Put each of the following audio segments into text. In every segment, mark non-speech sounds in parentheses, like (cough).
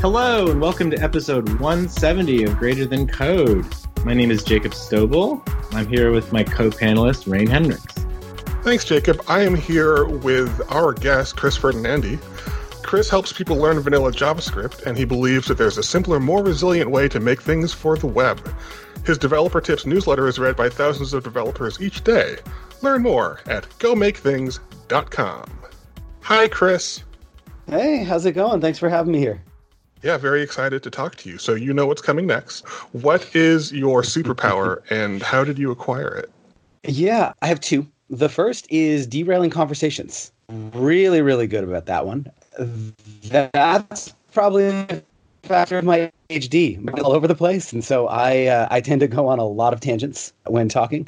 Hello, and welcome to episode 170 of Greater Than Code. My name is Jacob Stoebel. I'm here with my co panelist, Rein Henrichs. Thanks, Jacob. I am here with our guest, Chris Ferdinandi. Chris helps people learn vanilla JavaScript, and he believes that there's a simpler, more resilient way to make things for the web. His Developer Tips newsletter is read by thousands of developers each day. Learn more at gomakethings.com. Hi, Chris. Hey, how's it going? Thanks for having me here. Yeah, very excited to talk to you. So, you know what's coming next. What is your superpower (laughs) and how did you acquire it? Yeah, I have two. The first is derailing conversations. Really, really good about that one. That's probably a factor of my HD. I'm all over the place, and so I uh, I tend to go on a lot of tangents when talking.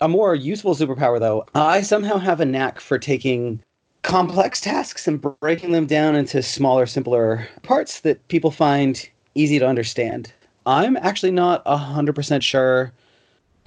A more useful superpower, though, I somehow have a knack for taking complex tasks and breaking them down into smaller, simpler parts that people find easy to understand. I'm actually not 100% sure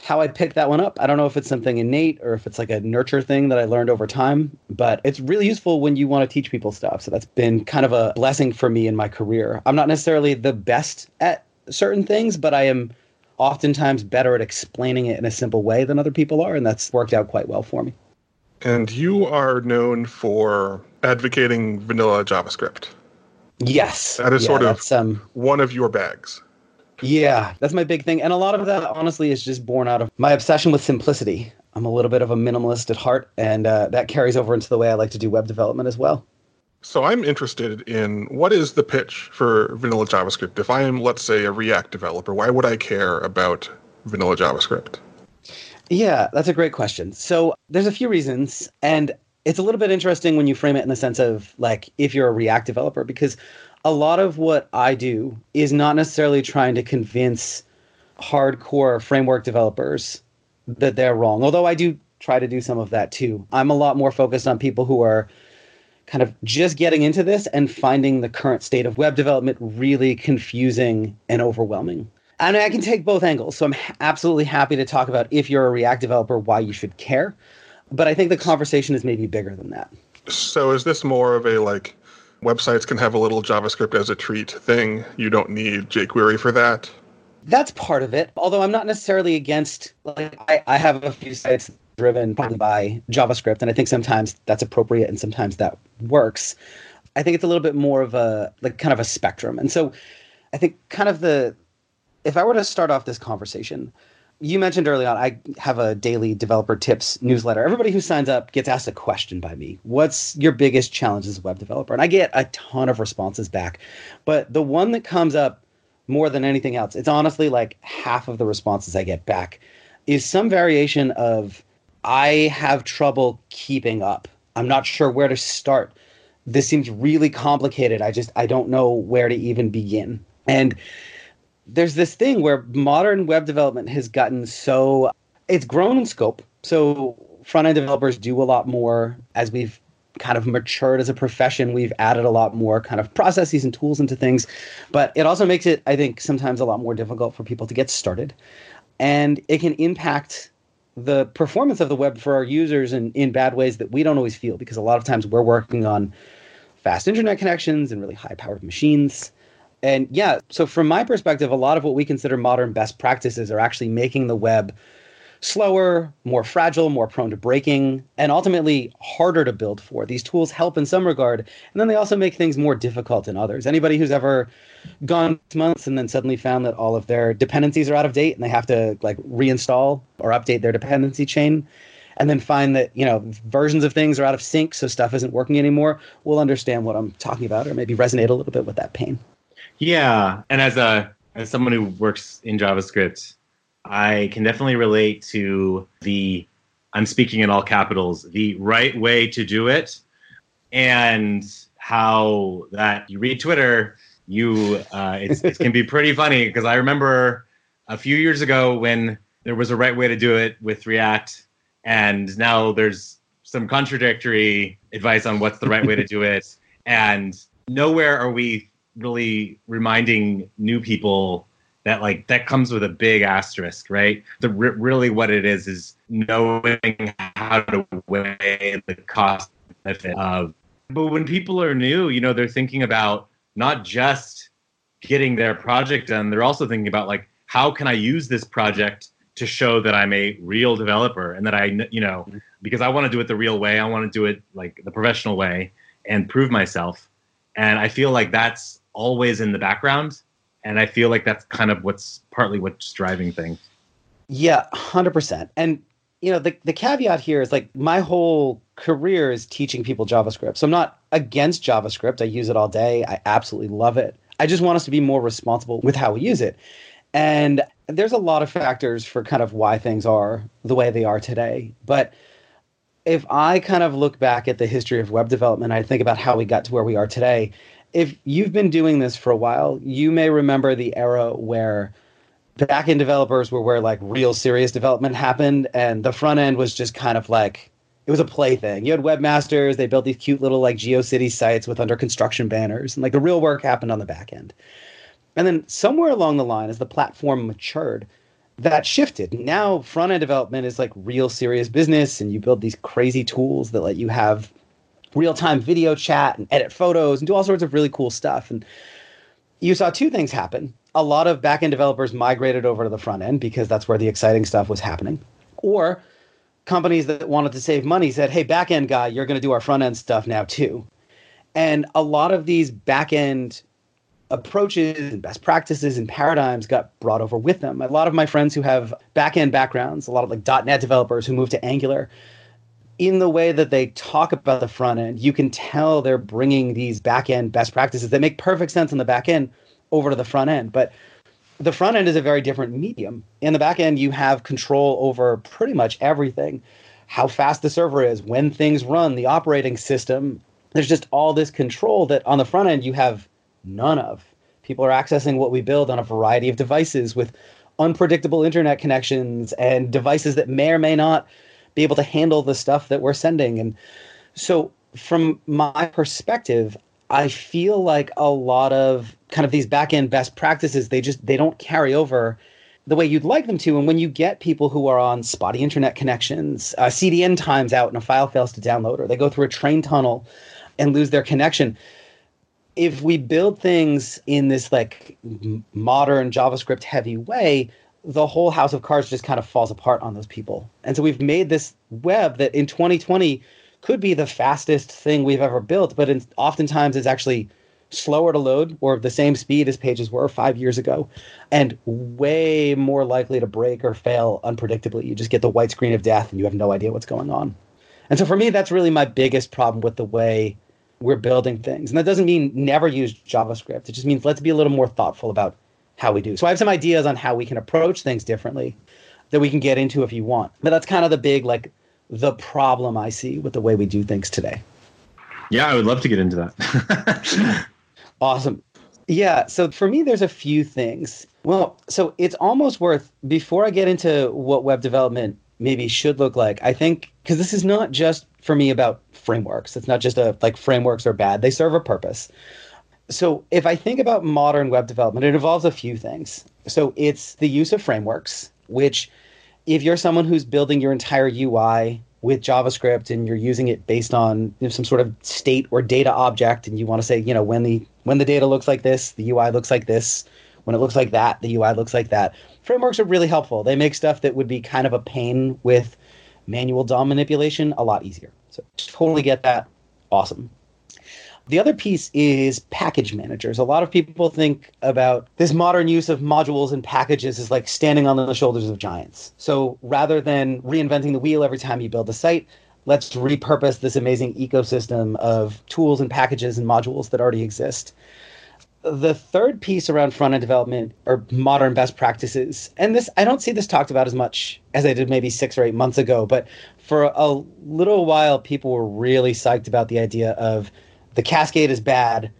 how I picked that one up. I don't know if it's something innate or if it's like a nurture thing that I learned over time, but it's really useful when you want to teach people stuff. So that's been kind of a blessing for me in my career. I'm not necessarily the best at certain things, but I am oftentimes better at explaining it in a simple way than other people are, and that's worked out quite well for me. And you are known for advocating vanilla JavaScript. Yes. That is yeah, sort of um, one of your bags. Yeah, that's my big thing. And a lot of that, honestly, is just born out of my obsession with simplicity. I'm a little bit of a minimalist at heart, and uh, that carries over into the way I like to do web development as well. So I'm interested in what is the pitch for vanilla JavaScript? If I am, let's say, a React developer, why would I care about vanilla JavaScript? Yeah, that's a great question. So there's a few reasons, and it's a little bit interesting when you frame it in the sense of like if you're a React developer, because a lot of what I do is not necessarily trying to convince hardcore framework developers that they're wrong. Although I do try to do some of that too. I'm a lot more focused on people who are kind of just getting into this and finding the current state of web development really confusing and overwhelming. And I can take both angles. So I'm absolutely happy to talk about if you're a React developer, why you should care. But I think the conversation is maybe bigger than that. So is this more of a like websites can have a little JavaScript as a treat thing? You don't need jQuery for that? That's part of it. Although I'm not necessarily against like I, I have a few sites driven probably by JavaScript, and I think sometimes that's appropriate and sometimes that works. I think it's a little bit more of a like kind of a spectrum. And so I think kind of the if I were to start off this conversation, you mentioned early on, I have a daily developer tips newsletter. Everybody who signs up gets asked a question by me. What's your biggest challenge as a web developer? And I get a ton of responses back. But the one that comes up more than anything else, it's honestly like half of the responses I get back, is some variation of I have trouble keeping up. I'm not sure where to start. This seems really complicated. I just I don't know where to even begin. And there's this thing where modern web development has gotten so it's grown in scope. So front end developers do a lot more as we've kind of matured as a profession. We've added a lot more kind of processes and tools into things, but it also makes it, I think, sometimes a lot more difficult for people to get started. And it can impact the performance of the web for our users in, in bad ways that we don't always feel because a lot of times we're working on fast internet connections and really high powered machines and yeah, so from my perspective, a lot of what we consider modern best practices are actually making the web slower, more fragile, more prone to breaking, and ultimately harder to build for. These tools help in some regard, and then they also make things more difficult in others. Anybody who's ever gone months and then suddenly found that all of their dependencies are out of date and they have to like reinstall or update their dependency chain and then find that you know versions of things are out of sync so stuff isn't working anymore will understand what i'm talking about or maybe resonate a little bit with that pain yeah, and as a as someone who works in JavaScript, I can definitely relate to the I'm speaking in all capitals, the right way to do it, and how that you read Twitter, you uh, it can be pretty funny because I remember a few years ago when there was a right way to do it with React, and now there's some contradictory advice on what's the right way to do it, (laughs) and nowhere are we really reminding new people that like that comes with a big asterisk, right? The really what it is is knowing how to weigh the cost benefit of. But when people are new, you know, they're thinking about not just getting their project done, they're also thinking about like how can I use this project to show that I'm a real developer and that I, you know, because I want to do it the real way. I want to do it like the professional way and prove myself. And I feel like that's always in the background. And I feel like that's kind of what's partly what's driving things. Yeah, 100%. And, you know, the, the caveat here is like my whole career is teaching people JavaScript. So I'm not against JavaScript. I use it all day. I absolutely love it. I just want us to be more responsible with how we use it. And there's a lot of factors for kind of why things are the way they are today. But if I kind of look back at the history of web development, I think about how we got to where we are today. If you've been doing this for a while, you may remember the era where back-end developers were where like real serious development happened and the front end was just kind of like it was a plaything. You had webmasters, they built these cute little like GeoCity sites with under construction banners, and like the real work happened on the back end. And then somewhere along the line, as the platform matured, that shifted. Now front end development is like real serious business, and you build these crazy tools that let you have real time video chat and edit photos and do all sorts of really cool stuff. And you saw two things happen. A lot of back end developers migrated over to the front end because that's where the exciting stuff was happening. Or companies that wanted to save money said, hey, back end guy, you're going to do our front end stuff now too. And a lot of these back end approaches and best practices and paradigms got brought over with them. A lot of my friends who have back end backgrounds, a lot of like .NET developers who moved to Angular, in the way that they talk about the front end, you can tell they're bringing these back end best practices that make perfect sense on the back end over to the front end. But the front end is a very different medium. In the back end, you have control over pretty much everything how fast the server is, when things run, the operating system. There's just all this control that on the front end you have none of. People are accessing what we build on a variety of devices with unpredictable internet connections and devices that may or may not be able to handle the stuff that we're sending. And so, from my perspective, I feel like a lot of kind of these back end best practices they just they don't carry over the way you'd like them to. And when you get people who are on spotty internet connections, uh, CDN times out and a file fails to download, or they go through a train tunnel and lose their connection. If we build things in this like modern JavaScript heavy way, the whole house of cards just kind of falls apart on those people. And so we've made this web that in 2020 could be the fastest thing we've ever built, but in, oftentimes it's actually slower to load or the same speed as pages were five years ago and way more likely to break or fail unpredictably. You just get the white screen of death and you have no idea what's going on. And so for me, that's really my biggest problem with the way we're building things. And that doesn't mean never use JavaScript. It just means let's be a little more thoughtful about how we do. So I have some ideas on how we can approach things differently that we can get into if you want. But that's kind of the big like the problem I see with the way we do things today. Yeah, I would love to get into that. (laughs) awesome. Yeah, so for me there's a few things. Well, so it's almost worth before I get into what web development maybe should look like. I think cuz this is not just for me about frameworks. It's not just a like frameworks are bad. They serve a purpose. So if I think about modern web development, it involves a few things. So it's the use of frameworks, which if you're someone who's building your entire UI with JavaScript and you're using it based on you know, some sort of state or data object, and you want to say, you know, when the when the data looks like this, the UI looks like this. When it looks like that, the UI looks like that. Frameworks are really helpful. They make stuff that would be kind of a pain with manual DOM manipulation a lot easier. So totally get that. Awesome. The other piece is package managers. A lot of people think about this modern use of modules and packages as like standing on the shoulders of giants. So rather than reinventing the wheel every time you build a site, let's repurpose this amazing ecosystem of tools and packages and modules that already exist. The third piece around front end development are modern best practices. And this, I don't see this talked about as much as I did maybe six or eight months ago, but for a little while, people were really psyched about the idea of the cascade is bad.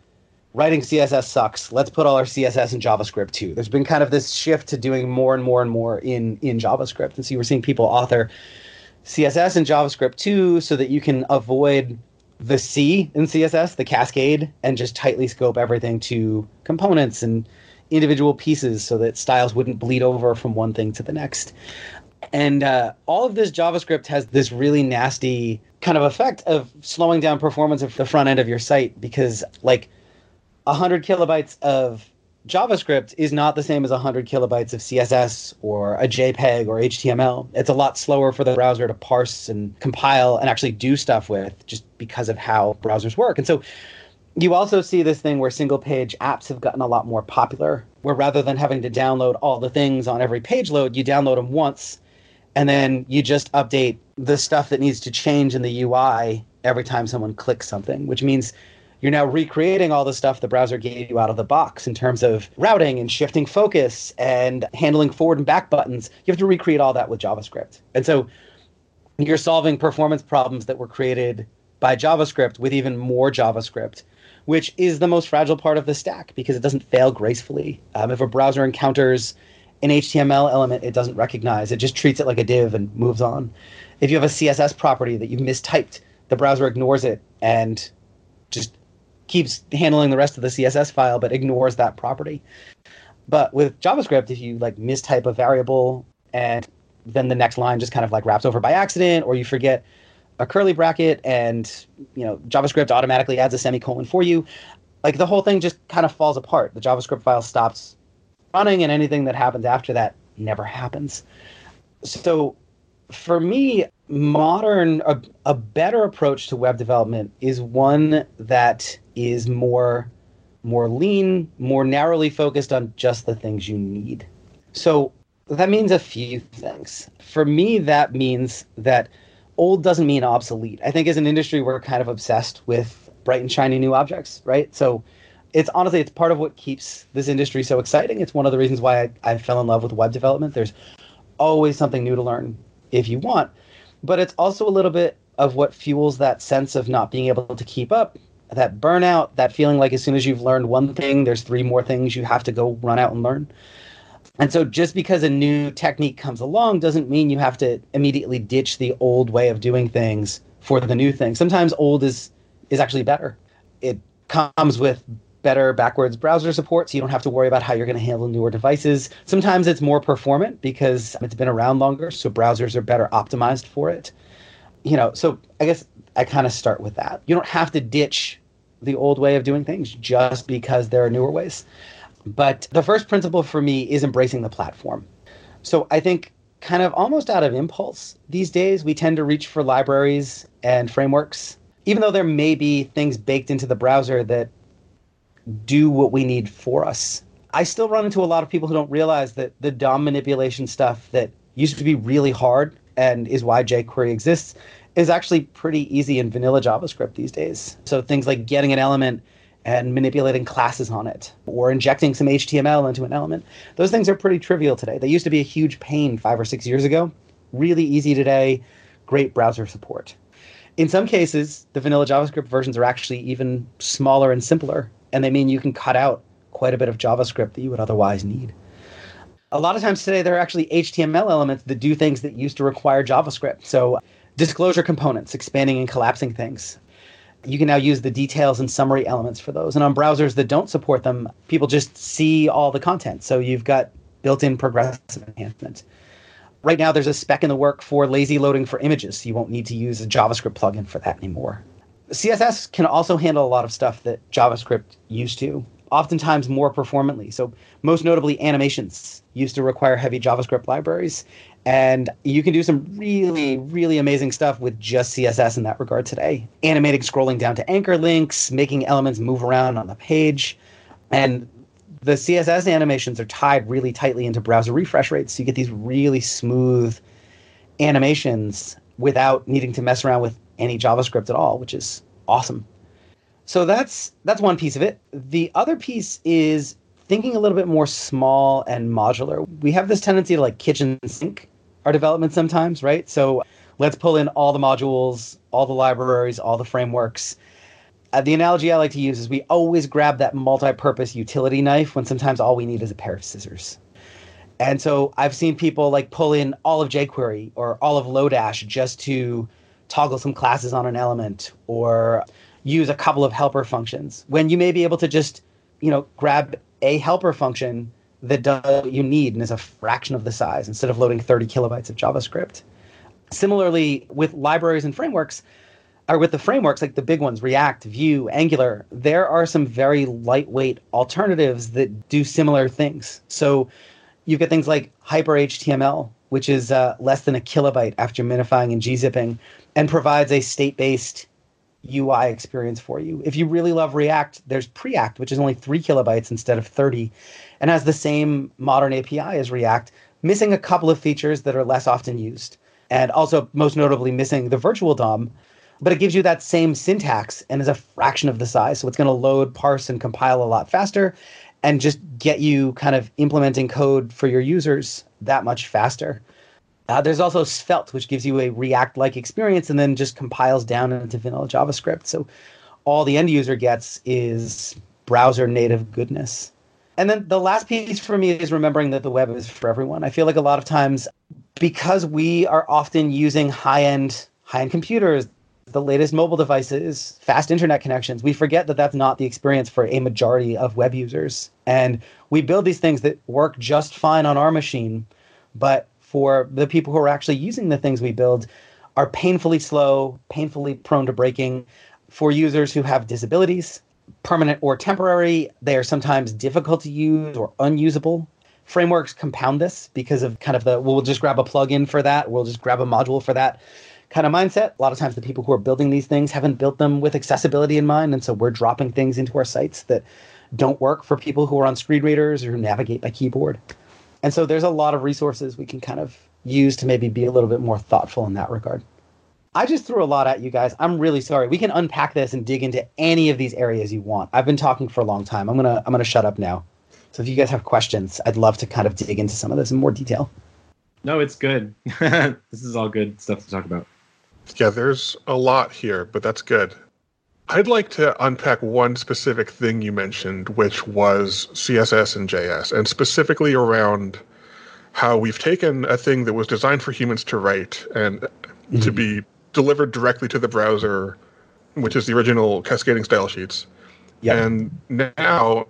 Writing CSS sucks. Let's put all our CSS in JavaScript too. There's been kind of this shift to doing more and more and more in in JavaScript, and so are seeing people author CSS in JavaScript too, so that you can avoid the C in CSS, the cascade, and just tightly scope everything to components and individual pieces so that styles wouldn't bleed over from one thing to the next. And uh, all of this JavaScript has this really nasty kind of effect of slowing down performance of the front end of your site because like 100 kilobytes of JavaScript is not the same as 100 kilobytes of CSS or a JPEG or HTML. It's a lot slower for the browser to parse and compile and actually do stuff with just because of how browsers work. And so you also see this thing where single page apps have gotten a lot more popular, where rather than having to download all the things on every page load, you download them once and then you just update the stuff that needs to change in the UI every time someone clicks something, which means you're now recreating all the stuff the browser gave you out of the box in terms of routing and shifting focus and handling forward and back buttons. You have to recreate all that with JavaScript. And so you're solving performance problems that were created by JavaScript with even more JavaScript, which is the most fragile part of the stack because it doesn't fail gracefully. Um, if a browser encounters an HTML element it doesn't recognize, it just treats it like a div and moves on. If you have a CSS property that you've mistyped, the browser ignores it and just keeps handling the rest of the CSS file but ignores that property. But with JavaScript, if you like mistype a variable and then the next line just kind of like wraps over by accident, or you forget a curly bracket and you know JavaScript automatically adds a semicolon for you, like the whole thing just kind of falls apart. The JavaScript file stops running, and anything that happens after that never happens. So for me, modern a, a better approach to web development is one that is more more lean, more narrowly focused on just the things you need. So that means a few things. For me, that means that old doesn't mean obsolete. I think as an industry, we're kind of obsessed with bright and shiny new objects, right? So it's honestly, it's part of what keeps this industry so exciting. It's one of the reasons why I, I fell in love with web development. There's always something new to learn if you want but it's also a little bit of what fuels that sense of not being able to keep up that burnout that feeling like as soon as you've learned one thing there's three more things you have to go run out and learn and so just because a new technique comes along doesn't mean you have to immediately ditch the old way of doing things for the new thing sometimes old is is actually better it comes with better backwards browser support so you don't have to worry about how you're going to handle newer devices. Sometimes it's more performant because it's been around longer, so browsers are better optimized for it. You know, so I guess I kind of start with that. You don't have to ditch the old way of doing things just because there are newer ways. But the first principle for me is embracing the platform. So I think kind of almost out of impulse these days we tend to reach for libraries and frameworks even though there may be things baked into the browser that do what we need for us. I still run into a lot of people who don't realize that the DOM manipulation stuff that used to be really hard and is why jQuery exists is actually pretty easy in vanilla JavaScript these days. So things like getting an element and manipulating classes on it or injecting some HTML into an element, those things are pretty trivial today. They used to be a huge pain five or six years ago. Really easy today, great browser support. In some cases, the vanilla JavaScript versions are actually even smaller and simpler and they mean you can cut out quite a bit of JavaScript that you would otherwise need. A lot of times today, there are actually HTML elements that do things that used to require JavaScript. So, disclosure components, expanding and collapsing things. You can now use the details and summary elements for those. And on browsers that don't support them, people just see all the content. So, you've got built in progressive enhancement. Right now, there's a spec in the work for lazy loading for images. So you won't need to use a JavaScript plugin for that anymore. CSS can also handle a lot of stuff that JavaScript used to, oftentimes more performantly. So, most notably, animations used to require heavy JavaScript libraries. And you can do some really, really amazing stuff with just CSS in that regard today. Animating scrolling down to anchor links, making elements move around on the page. And the CSS animations are tied really tightly into browser refresh rates. So you get these really smooth animations without needing to mess around with any JavaScript at all, which is awesome. So that's that's one piece of it. The other piece is thinking a little bit more small and modular. We have this tendency to like kitchen sink our development sometimes, right? So let's pull in all the modules, all the libraries, all the frameworks. Uh, the analogy I like to use is we always grab that multi-purpose utility knife when sometimes all we need is a pair of scissors. And so I've seen people like pull in all of jQuery or all of Lodash just to toggle some classes on an element or use a couple of helper functions. When you may be able to just you know grab a helper function that does what you need and is a fraction of the size instead of loading 30 kilobytes of javascript. Similarly with libraries and frameworks or with the frameworks like the big ones react vue angular there are some very lightweight alternatives that do similar things. So you get things like hyperHTML which is uh, less than a kilobyte after minifying and gzipping and provides a state-based ui experience for you if you really love react there's preact which is only 3 kilobytes instead of 30 and has the same modern api as react missing a couple of features that are less often used and also most notably missing the virtual dom but it gives you that same syntax and is a fraction of the size. So it's going to load, parse, and compile a lot faster and just get you kind of implementing code for your users that much faster. Uh, there's also Svelte, which gives you a React like experience and then just compiles down into vanilla JavaScript. So all the end user gets is browser native goodness. And then the last piece for me is remembering that the web is for everyone. I feel like a lot of times because we are often using high end high end computers, the latest mobile devices, fast internet connections, we forget that that's not the experience for a majority of web users. And we build these things that work just fine on our machine, but for the people who are actually using the things we build are painfully slow, painfully prone to breaking. For users who have disabilities, permanent or temporary, they are sometimes difficult to use or unusable. Frameworks compound this because of kind of the we'll just grab a plugin for that, we'll just grab a module for that kind of mindset. A lot of times, the people who are building these things haven't built them with accessibility in mind, and so we're dropping things into our sites that don't work for people who are on screen readers or navigate by keyboard. And so there's a lot of resources we can kind of use to maybe be a little bit more thoughtful in that regard. I just threw a lot at you guys. I'm really sorry. We can unpack this and dig into any of these areas you want. I've been talking for a long time. I'm gonna I'm gonna shut up now. So if you guys have questions, I'd love to kind of dig into some of this in more detail. No, it's good. (laughs) this is all good stuff to talk about. Yeah, there's a lot here, but that's good. I'd like to unpack one specific thing you mentioned, which was CSS and JS, and specifically around how we've taken a thing that was designed for humans to write and mm-hmm. to be delivered directly to the browser, which is the original cascading style sheets. Yep. And now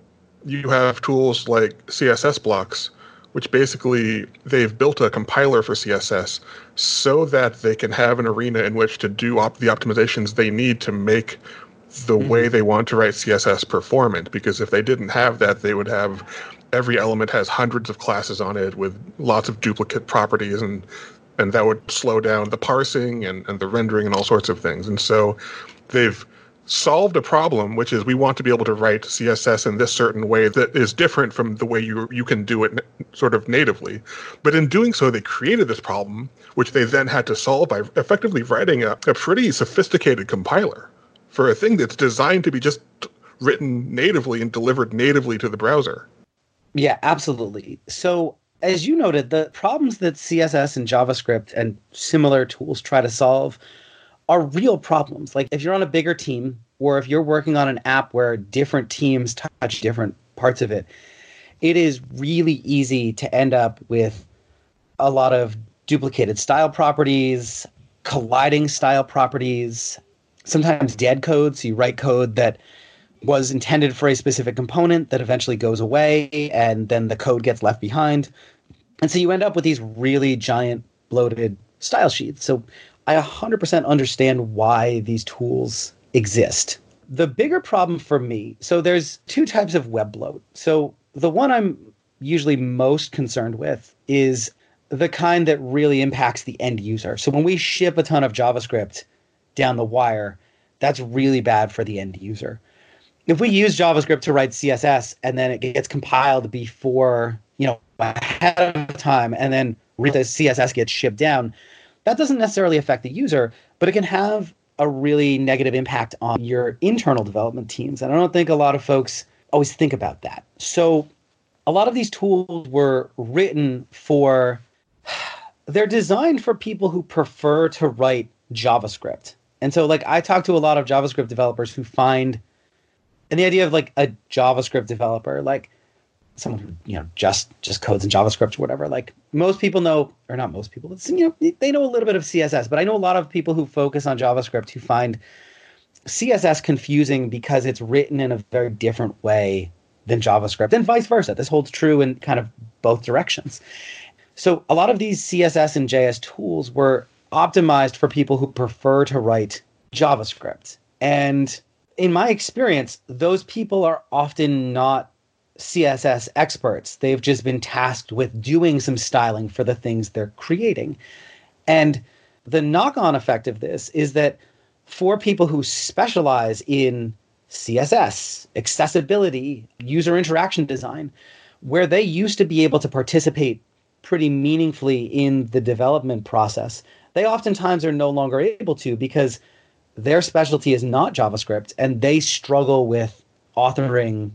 you have tools like CSS blocks which basically they've built a compiler for CSS so that they can have an arena in which to do op- the optimizations they need to make the mm-hmm. way they want to write CSS performant. Because if they didn't have that, they would have every element has hundreds of classes on it with lots of duplicate properties and and that would slow down the parsing and, and the rendering and all sorts of things. And so they've solved a problem, which is we want to be able to write CSS in this certain way that is different from the way you you can do it sort of natively. But in doing so, they created this problem, which they then had to solve by effectively writing a, a pretty sophisticated compiler for a thing that's designed to be just written natively and delivered natively to the browser. Yeah, absolutely. So as you noted, the problems that CSS and JavaScript and similar tools try to solve are real problems. Like if you're on a bigger team or if you're working on an app where different teams touch different parts of it, it is really easy to end up with a lot of duplicated style properties, colliding style properties, sometimes dead code. So you write code that was intended for a specific component that eventually goes away and then the code gets left behind. And so you end up with these really giant bloated style sheets. So I 100% understand why these tools exist. The bigger problem for me, so there's two types of web bloat. So the one I'm usually most concerned with is the kind that really impacts the end user. So when we ship a ton of JavaScript down the wire, that's really bad for the end user. If we use JavaScript to write CSS and then it gets compiled before, you know, ahead of time and then the CSS gets shipped down, that doesn't necessarily affect the user, but it can have a really negative impact on your internal development teams. And I don't think a lot of folks always think about that. So a lot of these tools were written for (sighs) they're designed for people who prefer to write JavaScript. And so like I talk to a lot of JavaScript developers who find and the idea of like a JavaScript developer, like someone who you know just just codes in JavaScript or whatever. Like most people know, or not most people, it's, you know, they know a little bit of CSS. But I know a lot of people who focus on JavaScript who find CSS confusing because it's written in a very different way than JavaScript, and vice versa. This holds true in kind of both directions. So a lot of these CSS and JS tools were optimized for people who prefer to write JavaScript. And in my experience, those people are often not CSS experts. They've just been tasked with doing some styling for the things they're creating. And the knock on effect of this is that for people who specialize in CSS, accessibility, user interaction design, where they used to be able to participate pretty meaningfully in the development process, they oftentimes are no longer able to because their specialty is not JavaScript and they struggle with authoring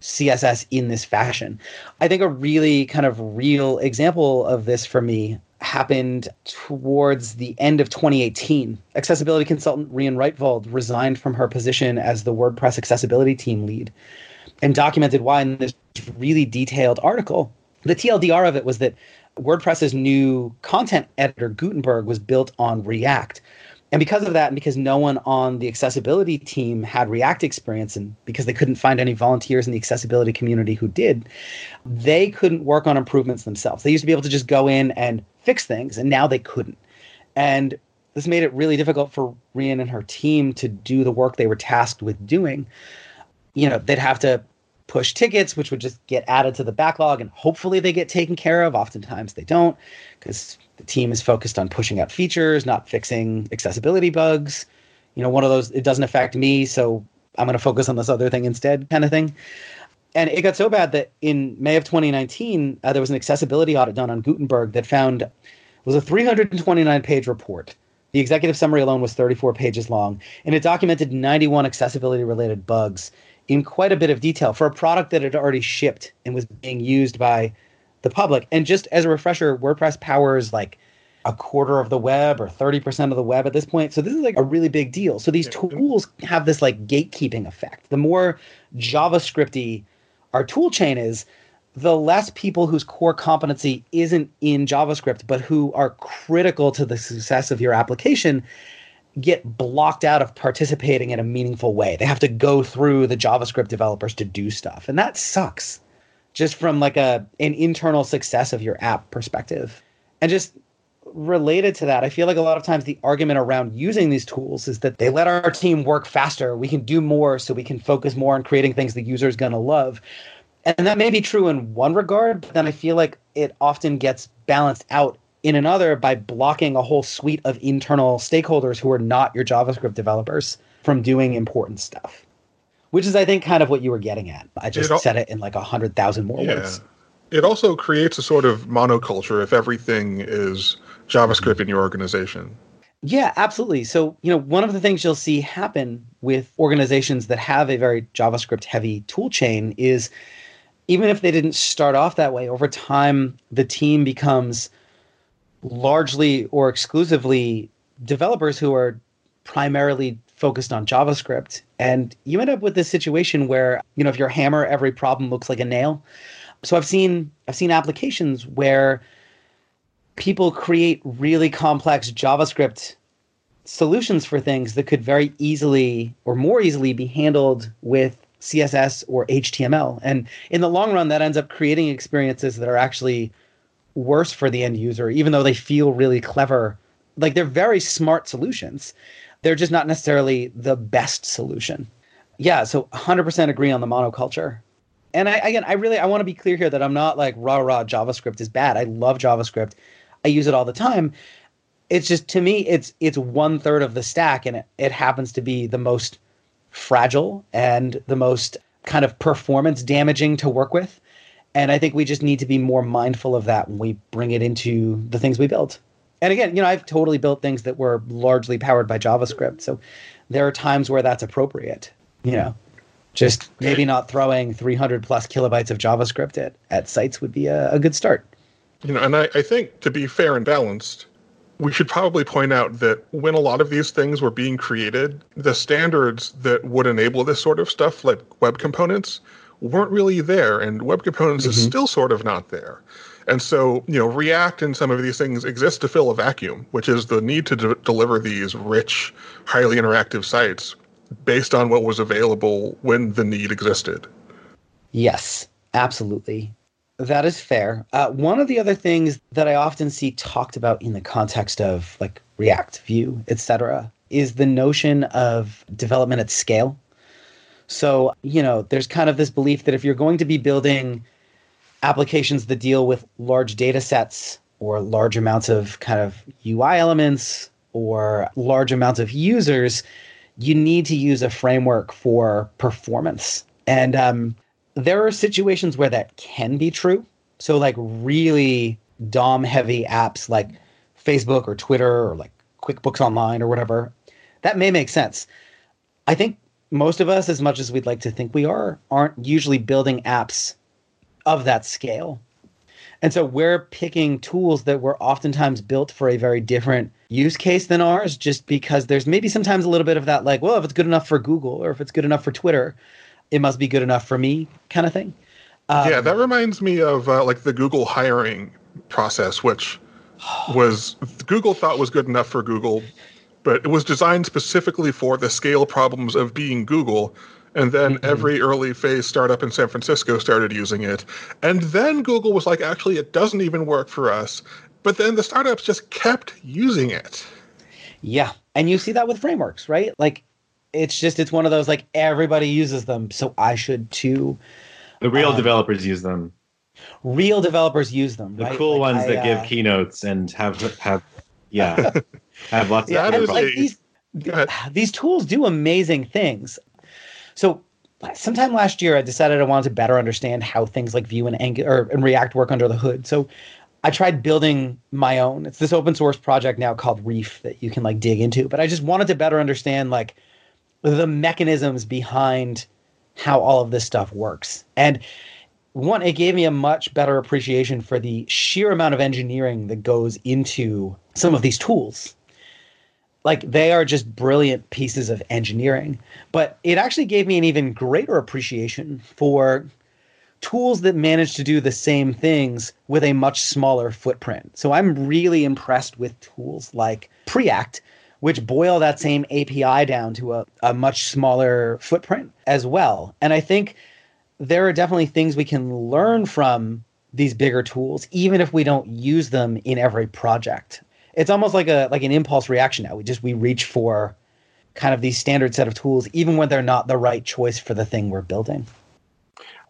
CSS in this fashion. I think a really kind of real example of this for me happened towards the end of 2018. Accessibility consultant Rian Rietveld resigned from her position as the WordPress accessibility team lead and documented why in this really detailed article. The TLDR of it was that WordPress's new content editor, Gutenberg, was built on React. And because of that, and because no one on the accessibility team had React experience, and because they couldn't find any volunteers in the accessibility community who did, they couldn't work on improvements themselves. They used to be able to just go in and fix things, and now they couldn't. And this made it really difficult for Rian and her team to do the work they were tasked with doing. You know, they'd have to push tickets, which would just get added to the backlog, and hopefully they get taken care of. Oftentimes they don't, because the team is focused on pushing out features, not fixing accessibility bugs. You know, one of those, it doesn't affect me, so I'm going to focus on this other thing instead, kind of thing. And it got so bad that in May of 2019, uh, there was an accessibility audit done on Gutenberg that found was a 329 page report. The executive summary alone was 34 pages long, and it documented 91 accessibility related bugs in quite a bit of detail for a product that had already shipped and was being used by the public. And just as a refresher, WordPress powers like a quarter of the web or 30% of the web at this point. So this is like a really big deal. So these tools have this like gatekeeping effect. The more JavaScripty our tool chain is, the less people whose core competency isn't in JavaScript, but who are critical to the success of your application get blocked out of participating in a meaningful way. They have to go through the JavaScript developers to do stuff. And that sucks. Just from like a an internal success of your app perspective. And just related to that, I feel like a lot of times the argument around using these tools is that they let our team work faster. We can do more so we can focus more on creating things the user is going to love. And that may be true in one regard, but then I feel like it often gets balanced out in another by blocking a whole suite of internal stakeholders who are not your JavaScript developers from doing important stuff. Which is, I think, kind of what you were getting at. I just it al- said it in like a hundred thousand more yeah. words. It also creates a sort of monoculture if everything is JavaScript in your organization. Yeah, absolutely. So, you know, one of the things you'll see happen with organizations that have a very JavaScript heavy tool chain is even if they didn't start off that way, over time, the team becomes largely or exclusively developers who are primarily focused on JavaScript. And you end up with this situation where, you know, if your hammer, every problem looks like a nail. So I've seen I've seen applications where people create really complex JavaScript solutions for things that could very easily or more easily be handled with CSS or HTML. And in the long run, that ends up creating experiences that are actually worse for the end user, even though they feel really clever. Like they're very smart solutions. They're just not necessarily the best solution. Yeah, so 100% agree on the monoculture. And I again, I really I want to be clear here that I'm not like rah rah JavaScript is bad. I love JavaScript. I use it all the time. It's just to me, it's it's one third of the stack, and it, it happens to be the most fragile and the most kind of performance damaging to work with. And I think we just need to be more mindful of that when we bring it into the things we build. And again, you know, I've totally built things that were largely powered by JavaScript. So there are times where that's appropriate, you know. Just maybe not throwing 300 plus kilobytes of JavaScript at, at sites would be a, a good start. You know, and I, I think to be fair and balanced, we should probably point out that when a lot of these things were being created, the standards that would enable this sort of stuff, like web components, weren't really there, and web components mm-hmm. is still sort of not there. And so, you know, React and some of these things exist to fill a vacuum, which is the need to de- deliver these rich, highly interactive sites based on what was available when the need existed. Yes, absolutely. That is fair. Uh, one of the other things that I often see talked about in the context of like React, Vue, etc., is the notion of development at scale. So, you know, there's kind of this belief that if you're going to be building applications that deal with large data sets or large amounts of kind of UI elements or large amounts of users, you need to use a framework for performance. And um, there are situations where that can be true. So, like, really DOM heavy apps like Facebook or Twitter or like QuickBooks Online or whatever, that may make sense. I think most of us, as much as we'd like to think we are, aren't usually building apps of that scale. And so we're picking tools that were oftentimes built for a very different use case than ours, just because there's maybe sometimes a little bit of that, like, well, if it's good enough for Google or if it's good enough for Twitter, it must be good enough for me kind of thing. Um, yeah, that reminds me of uh, like the Google hiring process, which was Google thought was good enough for Google, but it was designed specifically for the scale problems of being Google. And then mm-hmm. every early phase startup in San Francisco started using it. And then Google was like, actually, it doesn't even work for us. But then the startups just kept using it. Yeah. And you see that with frameworks, right? Like, it's just, it's one of those like everybody uses them. So I should too. The real um, developers use them real developers use them. The right? cool like ones I, that uh, give keynotes and have have yeah (laughs) have lots yeah, of like these these tools do amazing things. So sometime last year, I decided I wanted to better understand how things like Vue and Angular and React work under the hood. So I tried building my own. It's this open source project now called Reef that you can like dig into. But I just wanted to better understand like the mechanisms behind how all of this stuff works. And one, it gave me a much better appreciation for the sheer amount of engineering that goes into some of these tools. Like they are just brilliant pieces of engineering. But it actually gave me an even greater appreciation for tools that manage to do the same things with a much smaller footprint. So I'm really impressed with tools like Preact, which boil that same API down to a, a much smaller footprint as well. And I think there are definitely things we can learn from these bigger tools, even if we don't use them in every project. It's almost like a like an impulse reaction now. We just we reach for kind of these standard set of tools, even when they're not the right choice for the thing we're building.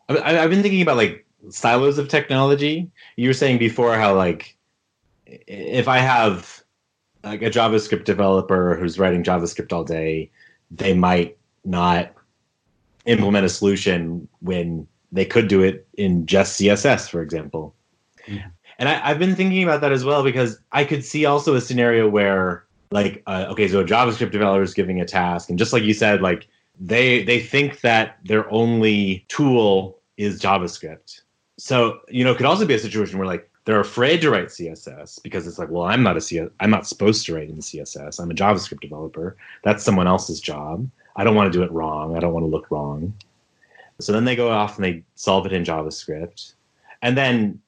I've been thinking about like silos of technology. You were saying before how like if I have like a JavaScript developer who's writing JavaScript all day, they might not implement a solution when they could do it in just CSS, for example. Yeah. And I, have been thinking about that as well because I could see also a scenario where, like, uh, okay, so a JavaScript developer is giving a task, and just like you said, like they they think that their only tool is JavaScript. So you know, it could also be a situation where like they're afraid to write CSS because it's like, well, I'm not a CS, I'm not supposed to write in CSS. I'm a JavaScript developer. That's someone else's job. I don't want to do it wrong. I don't want to look wrong. So then they go off and they solve it in JavaScript. And then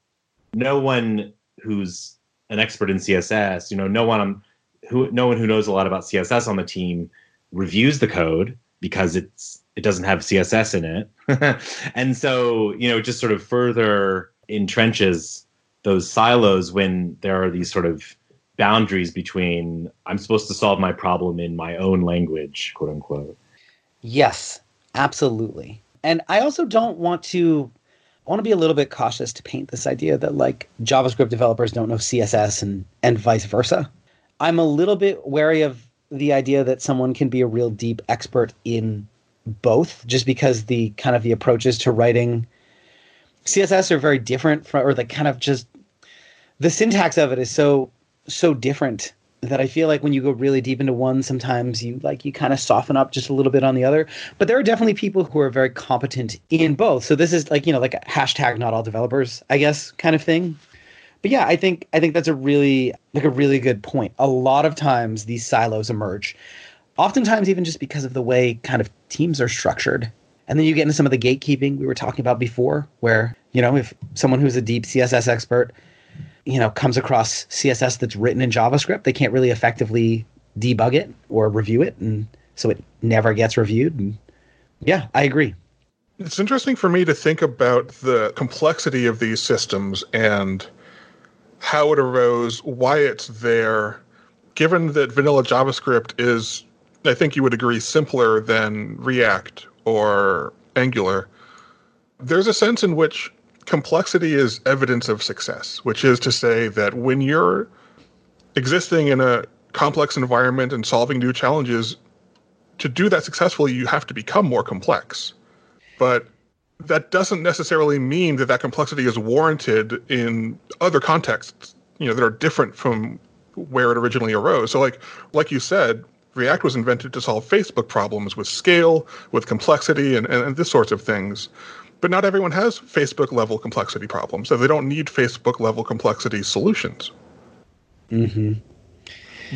no one who's an expert in CSS, you know, no one who no one who knows a lot about CSS on the team reviews the code because it's it doesn't have CSS in it. (laughs) and so, you know, it just sort of further entrenches those silos when there are these sort of boundaries between I'm supposed to solve my problem in my own language, quote unquote. Yes, absolutely. And I also don't want to I want to be a little bit cautious to paint this idea that like JavaScript developers don't know CSS and and vice versa. I'm a little bit wary of the idea that someone can be a real deep expert in both just because the kind of the approaches to writing CSS are very different from or the kind of just the syntax of it is so so different that I feel like when you go really deep into one, sometimes you like you kind of soften up just a little bit on the other. But there are definitely people who are very competent in both. So this is like you know like a hashtag not all developers, I guess, kind of thing. But yeah, I think I think that's a really like a really good point. A lot of times these silos emerge, oftentimes even just because of the way kind of teams are structured. And then you get into some of the gatekeeping we were talking about before, where you know if someone who's a deep CSS expert you know comes across css that's written in javascript they can't really effectively debug it or review it and so it never gets reviewed and yeah i agree. It's interesting for me to think about the complexity of these systems and how it arose why it's there. Given that vanilla JavaScript is, I think you would agree, simpler than React or Angular, there's a sense in which complexity is evidence of success, which is to say that when you're existing in a complex environment and solving new challenges, to do that successfully, you have to become more complex. But that doesn't necessarily mean that that complexity is warranted in other contexts, you know, that are different from where it originally arose. So, like, like you said, React was invented to solve Facebook problems with scale, with complexity, and, and, and this sorts of things. But not everyone has Facebook level complexity problems, so they don't need Facebook level complexity solutions. Mm-hmm.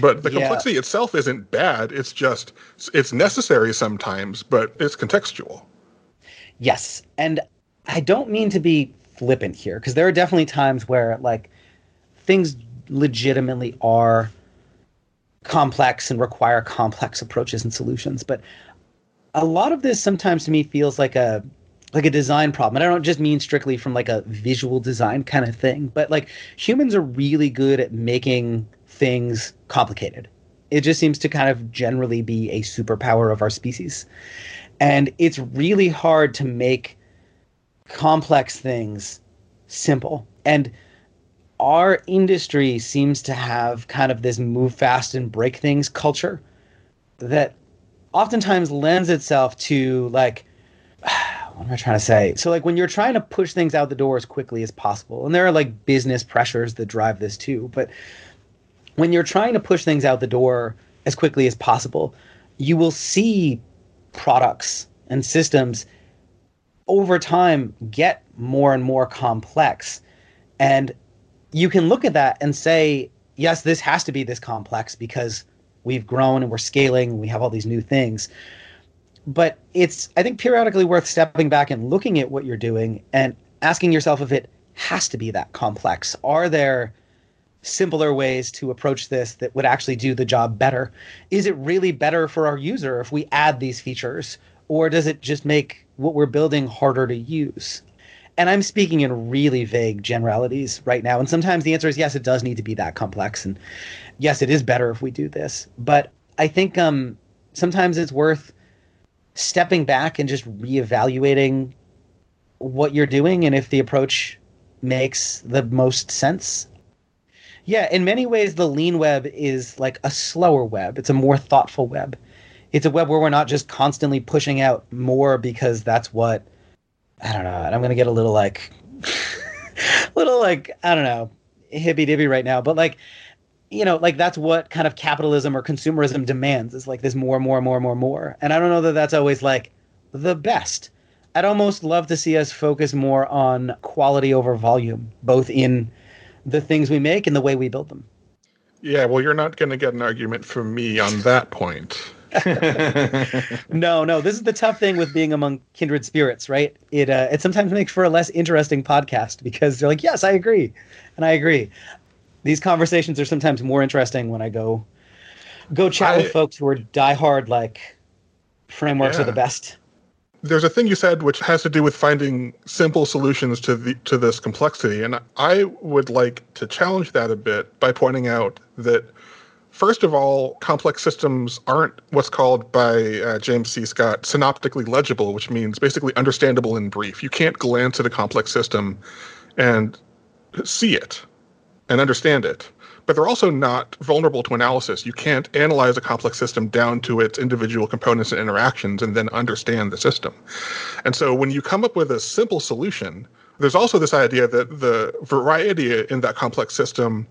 But the Yeah. complexity itself isn't bad. It's just it's necessary sometimes, but it's contextual. Yes. And I don't mean to be flippant here because there are definitely times where like things legitimately are complex and require complex approaches and solutions. But a lot of this sometimes to me feels like a like a design problem. And I don't just mean strictly from like a visual design kind of thing, but like humans are really good at making things complicated. It just seems to kind of generally be a superpower of our species. And it's really hard to make complex things simple. And our industry seems to have kind of this move fast and break things culture that oftentimes lends itself to like what am I trying to say? So like when you're trying to push things out the door as quickly as possible, and there are like business pressures that drive this too, but when you're trying to push things out the door as quickly as possible, you will see products and systems over time get more and more complex. And you can look at that and say, yes, this has to be this complex because we've grown and we're scaling, and we have all these new things. But it's, I think, periodically worth stepping back and looking at what you're doing and asking yourself if it has to be that complex. Are there simpler ways to approach this that would actually do the job better? Is it really better for our user if we add these features? Or does it just make what we're building harder to use? And I'm speaking in really vague generalities right now. And sometimes the answer is yes, it does need to be that complex. And yes, it is better if we do this. But I think um, sometimes it's worth stepping back and just reevaluating what you're doing and if the approach makes the most sense. Yeah, in many ways, the lean web is like a slower web. It's a more thoughtful web. It's a web where we're not just constantly pushing out more because that's what I don't know. I'm gonna get a little like, (laughs) little like I don't know, hippy dippy right now, but like, you know, like that's what kind of capitalism or consumerism demands is like this more, more, more, more, more. And I don't know that that's always like the best. I'd almost love to see us focus more on quality over volume, both in the things we make and the way we build them. Yeah, well, you're not going to get an argument from me on that point. (laughs) No, no, this is the tough thing with being among kindred spirits, right? It uh, it sometimes makes for a less interesting podcast because they're like, yes, I agree, and I agree. These conversations are sometimes more interesting when I go go chat I- with folks who are diehard like frameworks are the best. There's a thing you said which has to do with finding simple solutions to the to this complexity, and I would like to challenge that a bit by pointing out that first of all, complex systems aren't what's called by uh, James C. Scott synoptically legible, which means basically understandable in brief. You can't glance at a complex system and see it and understand it. But they're also not vulnerable to analysis. You can't analyze a complex system down to its individual components and interactions and then understand the system. And so when you come up with a simple solution, there's also this idea that the variety in that complex system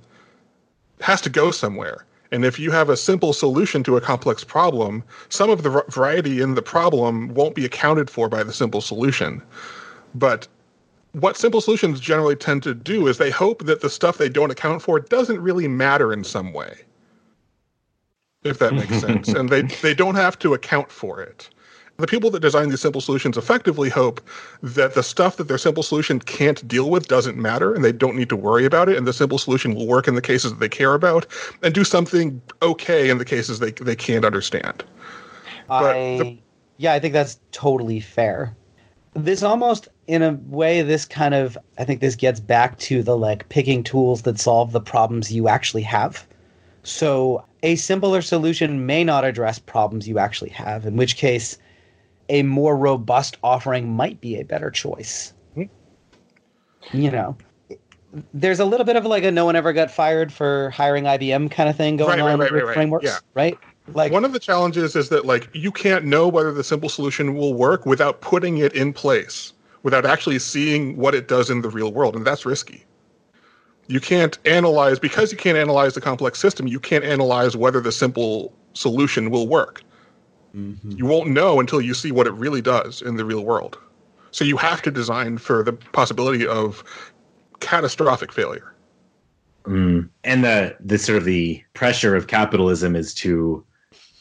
has to go somewhere. And if you have a simple solution to a complex problem, some of the variety in the problem won't be accounted for by the simple solution. But what simple solutions generally tend to do is they hope that the stuff they don't account for doesn't really matter in some way. If that makes (laughs) sense. And they, they don't have to account for it. The people that design these simple solutions effectively hope that the stuff that their simple solution can't deal with doesn't matter and they don't need to worry about it. And the simple solution will work in the cases that they care about and do something okay in the cases they, they can't understand. But I the- yeah, I think that's totally fair. This almost in a way this kind of I think this gets back to the like picking tools that solve the problems you actually have. So a simpler solution may not address problems you actually have, in which case a more robust offering might be a better choice. Mm-hmm. You know, there's a little bit of like a no one ever got fired for hiring IBM kind of thing going right, on right, right, with frameworks, yeah. right? Like one of the challenges is that like you can't know whether the simple solution will work without putting it in place, without actually seeing what it does in the real world, and that's risky. You can't analyze because you can't analyze the complex system. You can't analyze whether the simple solution will work. Mm-hmm. You won't know until you see what it really does in the real world. So you have to design for the possibility of catastrophic failure. Mm. And the the sort of the pressure of capitalism is to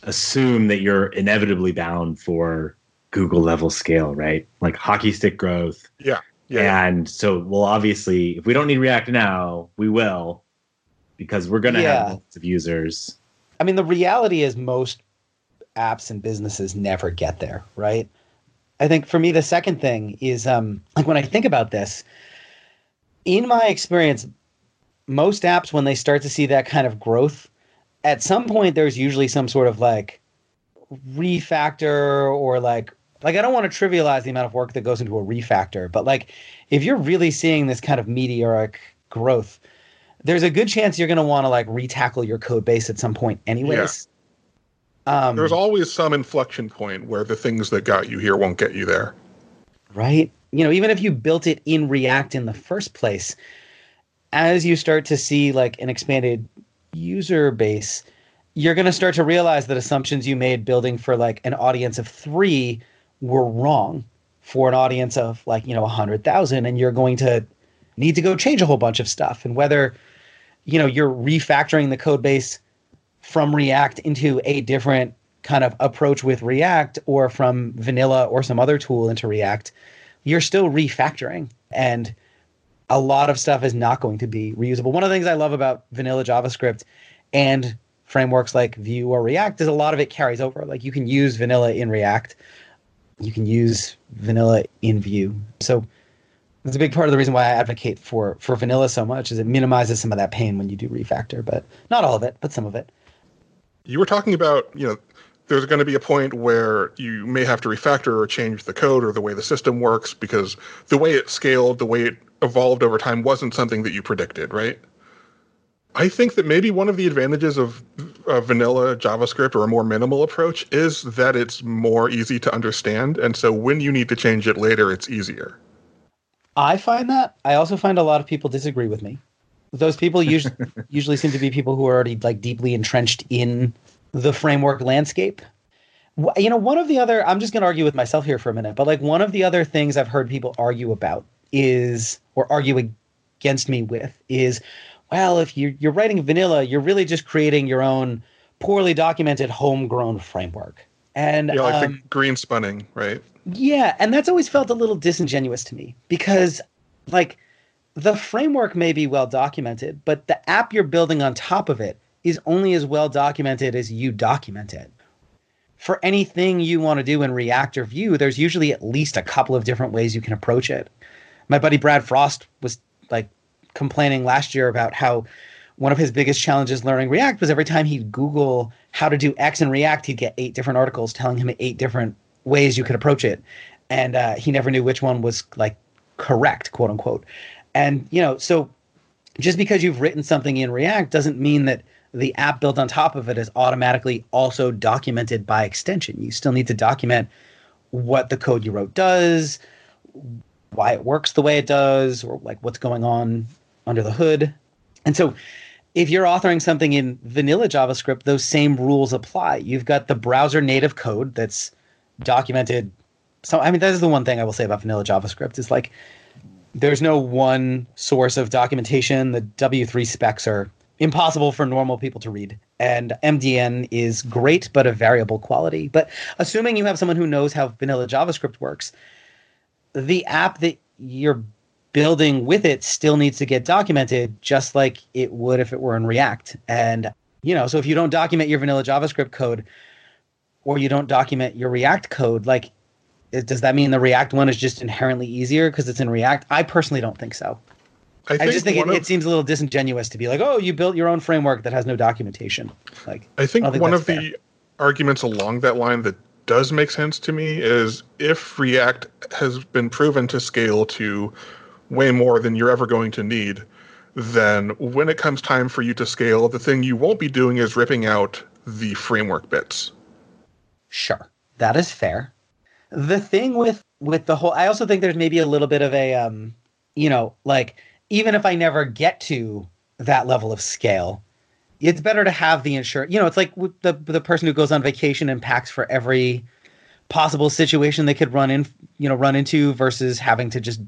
assume that you're inevitably bound for Google level scale, right? Like hockey stick growth. Yeah. Yeah. And so, well, obviously, if we don't need React now, we will, because we're going to yeah. have lots of users. I mean, the reality is most apps and businesses never get there, right? I think for me, the second thing is um, like when I think about this, in my experience, most apps, when they start to see that kind of growth, at some point, there's usually some sort of like refactor or like like I don't want to trivialize the amount of work that goes into a refactor, but like if you're really seeing this kind of meteoric growth, there's a good chance you're going to want to like retackle your code base at some point anyways. Yeah. Um, there's always some inflection point where the things that got you here won't get you there. Right? You know, even if you built it in React in the first place, as you start to see like an expanded user base, you're going to start to realize that assumptions you made building for like an audience of 3 were wrong for an audience of like you know 100000 and you're going to need to go change a whole bunch of stuff. And whether you know you're refactoring the code base from react into a different kind of approach with react or from vanilla or some other tool into react you're still refactoring. And a lot of stuff is not going to be reusable one of the things i love about vanilla javascript and frameworks like vue or react is a lot of it carries over like you can use vanilla in react you can use vanilla in Vue. So that's a big part of the reason why I advocate for for vanilla so much is it minimizes some of that pain when you do refactor, but not all of it, but some of it. You were talking about, you know, there's going to be a point where you may have to refactor or change the code or the way the system works because the way it scaled, the way it evolved over time wasn't something that you predicted, right? I think that maybe one of the advantages of vanilla JavaScript or a more minimal approach is that it's more easy to understand. And so when you need to change it later, it's easier. I find that. I also find a lot of people disagree with me. Those people usually (laughs) usually seem to be people who are already like deeply entrenched in the framework landscape. You know, one of the other I'm just going to argue with myself here for a minute, but like one of the other things I've heard people argue about is or argue against me with is well, if you're, you're writing vanilla, you're really just creating your own poorly documented homegrown framework. And yeah, like um, the Greenspunning, right? Yeah, and that's always felt a little disingenuous to me because, like, the framework may be well documented, but the app you're building on top of it is only as well documented as you document it. For anything you want to do in React or Vue, there's usually at least a couple of different ways you can approach it. My buddy Brad Frost was like complaining last year about how one of his biggest challenges learning React was every time he'd Google how to do X in React, he'd get eight different articles telling him eight different ways you could approach it, and uh, he never knew which one was like correct, quote unquote. And you know, so just because you've written something in React doesn't mean that the app built on top of it is automatically also documented by extension. You still need to document what the code you wrote does, why it works the way it does, or like what's going on under the hood. And so if you're authoring something in vanilla JavaScript, those same rules apply. You've got the browser native code that's documented. So, I mean, that is the one thing I will say about vanilla JavaScript is like there's no one source of documentation. The W3 specs are impossible for normal people to read. And MDN is great, but of variable quality. But assuming you have someone who knows how vanilla JavaScript works, the app that you're building with it still needs to get documented just like it would if it were in React. And, you know, so if you don't document your vanilla JavaScript code or you don't document your React code, like, uh, does that mean the React one is just inherently easier because it's in React? I personally don't think so. I, I, just think it, one it seems a little disingenuous to be like, oh, you built your own framework that has no documentation. Like, I think I think one of the arguments along that line that does make sense to me is if React has been proven to scale to way more than you're ever going to need, then when it comes time for you to scale, the thing you won't be doing is ripping out the framework bits. Sure, that is fair. The thing with with the whole, I also think there's maybe a little bit of a, um, you know, like even if I never get to that level of scale, it's better to have the insurance. You know, it's like the the person who goes on vacation and packs for every possible situation they could run in, you know, run into versus having to just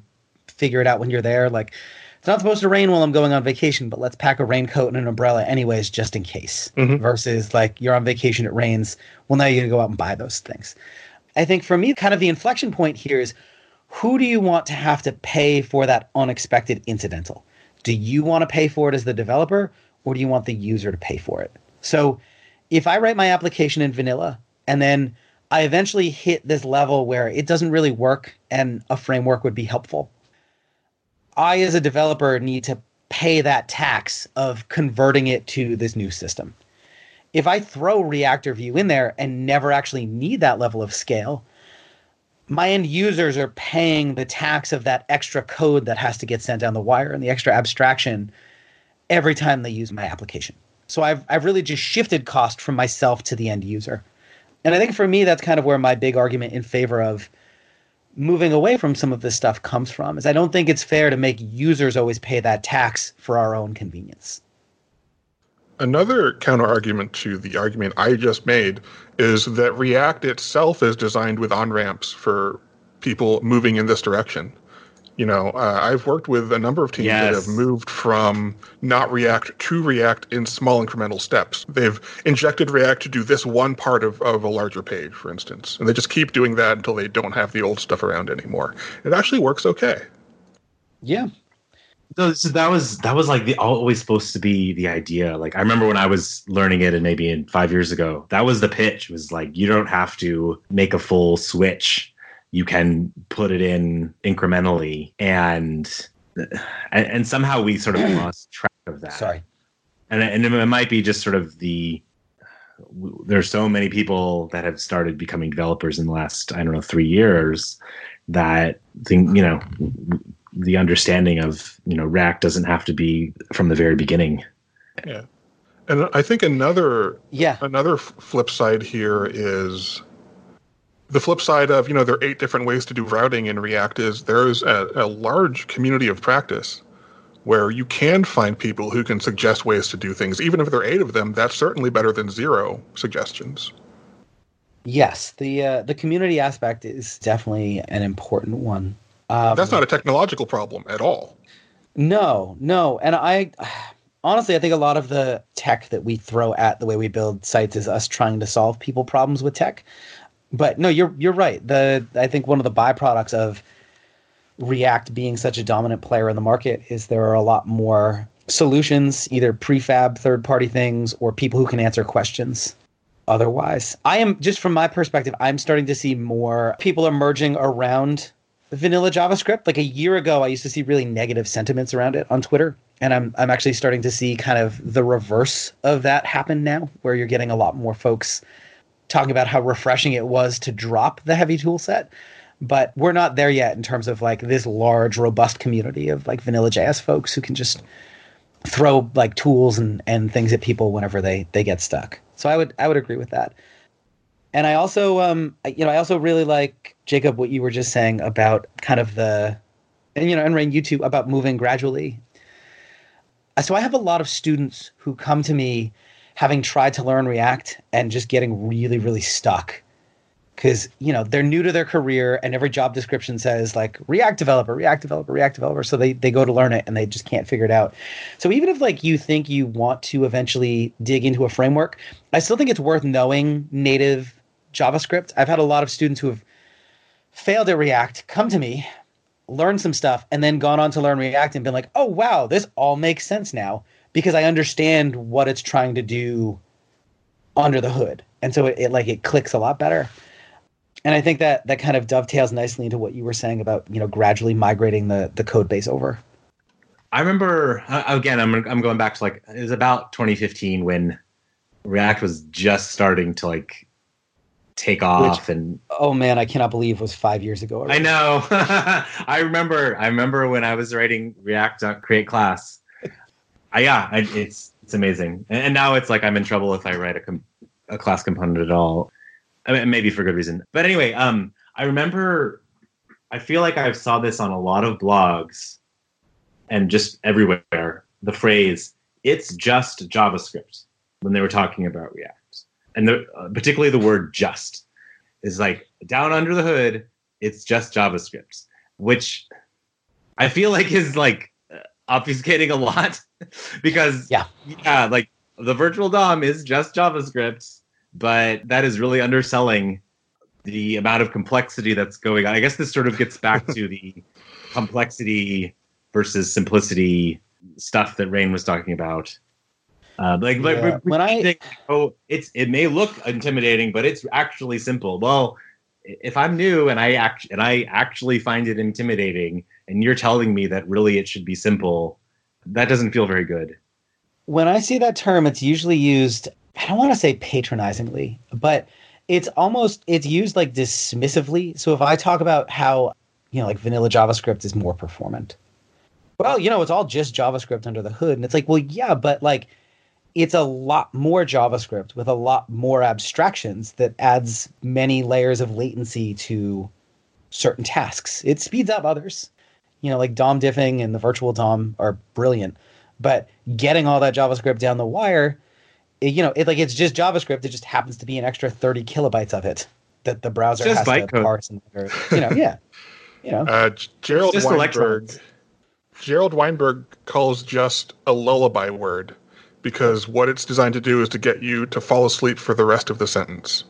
figure it out when you're there. Like, it's not supposed to rain while I'm going on vacation, but let's pack a raincoat and an umbrella anyways, just in case. Mhm. Versus like you're on vacation, it rains. Well, now you're gonna go out and buy those things. I think for me, kind of the inflection point here is who do you want to have to pay for that unexpected incidental? Do you want to pay for it as the developer, or do you want the user to pay for it? So if I write my application in vanilla and then I eventually hit this level where it doesn't really work and a framework would be helpful, I, as a developer, need to pay that tax of converting it to this new system. If I throw React or Vue in there and never actually need that level of scale, my end users are paying the tax of that extra code that has to get sent down the wire and the extra abstraction every time they use my application. So I've I've really just shifted cost from myself to the end user. And I think for me that's kind of where my big argument in favor of moving away from some of this stuff comes from is I don't think it's fair to make users always pay that tax for our own convenience. Another counter argument to the argument I just made is that React itself is designed with on ramps for people moving in this direction. You know, uh, I've worked with a number of teams that have moved from not React to React in small incremental steps. They've injected React to do this one part of, of a larger page, for instance, and they just keep doing that until they don't have the old stuff around anymore. It actually works okay. Yeah. So, so that was that was like the always supposed to be the idea. Like I remember when I was learning it, and maybe in five years ago, that was the pitch. It was like you don't have to make a full switch. You can put it in incrementally, and and, and somehow we sort of (clears throat) lost track of that. Sorry. and and it might be just sort of the there's so many people that have started becoming developers in the last I don't know three years that think you know the understanding of you know React doesn't have to be from the very beginning. Yeah. And I think another Yeah. another flip side here is the flip side of you know there are eight different ways to do routing in react is there's a, a large community of practice where you can find people who can suggest ways to do things even if there are eight of them that's certainly better than zero suggestions Yes, the uh, the community aspect is definitely an important one. Um, that's not a technological problem at all No, no. And I honestly, I think a lot of the tech that we throw at the way we build sites is us trying to solve people problems with tech. But no, you're you're right. The I think one of the byproducts of React being such a dominant player in the market is there are a lot more solutions, either prefab third party things or people who can answer questions otherwise. I am just from my perspective, I'm starting to see more people emerging around vanilla JavaScript. Like a year ago, I used to see really negative sentiments around it on Twitter. And I'm I'm actually starting to see kind of the reverse of that happen now, where you're getting a lot more folks talking about how refreshing it was to drop the heavy tool set. But we're not there yet in terms of like this large, robust community of like vanilla JS folks who can just throw like tools and, and things at people whenever they they get stuck. So I would I would agree with that. And I also um I- you know I also really like Jacob what you were just saying about kind of the and you know and Rein you too about moving gradually. So I have a lot of students who come to me having tried to learn React and just getting really really stuck. Because you know they're new to their career and every job description says like react developer react developer react developer. So they, they go to learn it and they just can't figure it out. So even if like you think you want to eventually dig into a framework i still think it's worth knowing native javascript. I've had a lot of students who have failed at react come to me learn some stuff and then gone on to learn react and been like oh wow this all makes sense now because i understand what it's trying to do under the hood and so it, it like it clicks a lot better and I think that that kind of dovetails nicely into what you were saying about you know gradually migrating the the code base over. I remember uh, again. I'm I'm going back to like it was about 2015 when React was just starting to like take off Which, and oh man, I cannot believe it was five years ago. Already. I know. (laughs) I remember. I remember when I was writing React create class. I, yeah, I, it's it's amazing. And, and, now it's like I'm in trouble if I write a com- a class component at all. I mean, maybe for good reason. But anyway, um, I remember. I feel like I've saw this on a lot of blogs, and just everywhere. The phrase "it's just JavaScript" when they were talking about React, and the, uh, particularly the word "just" is like down under the hood. It's just JavaScript, which I feel like is like obfuscating a lot (laughs) because yeah, yeah, like the virtual DOM is just JavaScript, but that is really underselling the amount of complexity that's going on. I guess this sort of gets back (laughs) to the complexity versus simplicity stuff that Rein was talking about. Uh, like, yeah. like when I think, oh, it's it may look intimidating, but it's actually simple. Well, if I'm new and I act and I actually find it intimidating, and you're telling me that really it should be simple, that doesn't feel very good. When I see that term, it's usually used. I don't want to say patronizingly, but it's almost it's used like dismissively. So if I talk about how you know like vanilla JavaScript is more performant, well, you know it's all just JavaScript under the hood, and it's like, well, yeah, but like it's a lot more JavaScript with a lot more abstractions that adds many layers of latency to certain tasks. It speeds up others. You know, like DOM diffing and the virtual DOM are brilliant, but getting all that JavaScript down the wire, it, you know, it like it's just JavaScript. It just happens to be an extra thirty kilobytes of it that the browser has to code. parse and or, you know, yeah, (laughs) you know. Uh, Gerald Weinberg. Gerald Weinberg calls just a lullaby word because what it's designed to do is to get you to fall asleep for the rest of the sentence.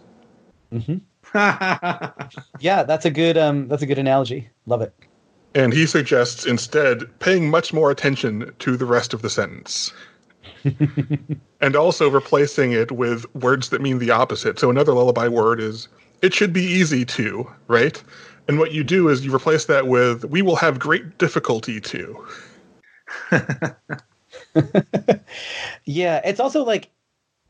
Mm-hmm. (laughs) yeah, that's a good um, that's a good analogy. Love it. And he suggests instead paying much more attention to the rest of the sentence. (laughs) and also replacing it with words that mean the opposite. So another lullaby word is it should be easy to, right? And what you do is you replace that with we will have great difficulty to. (laughs) yeah, it's also like,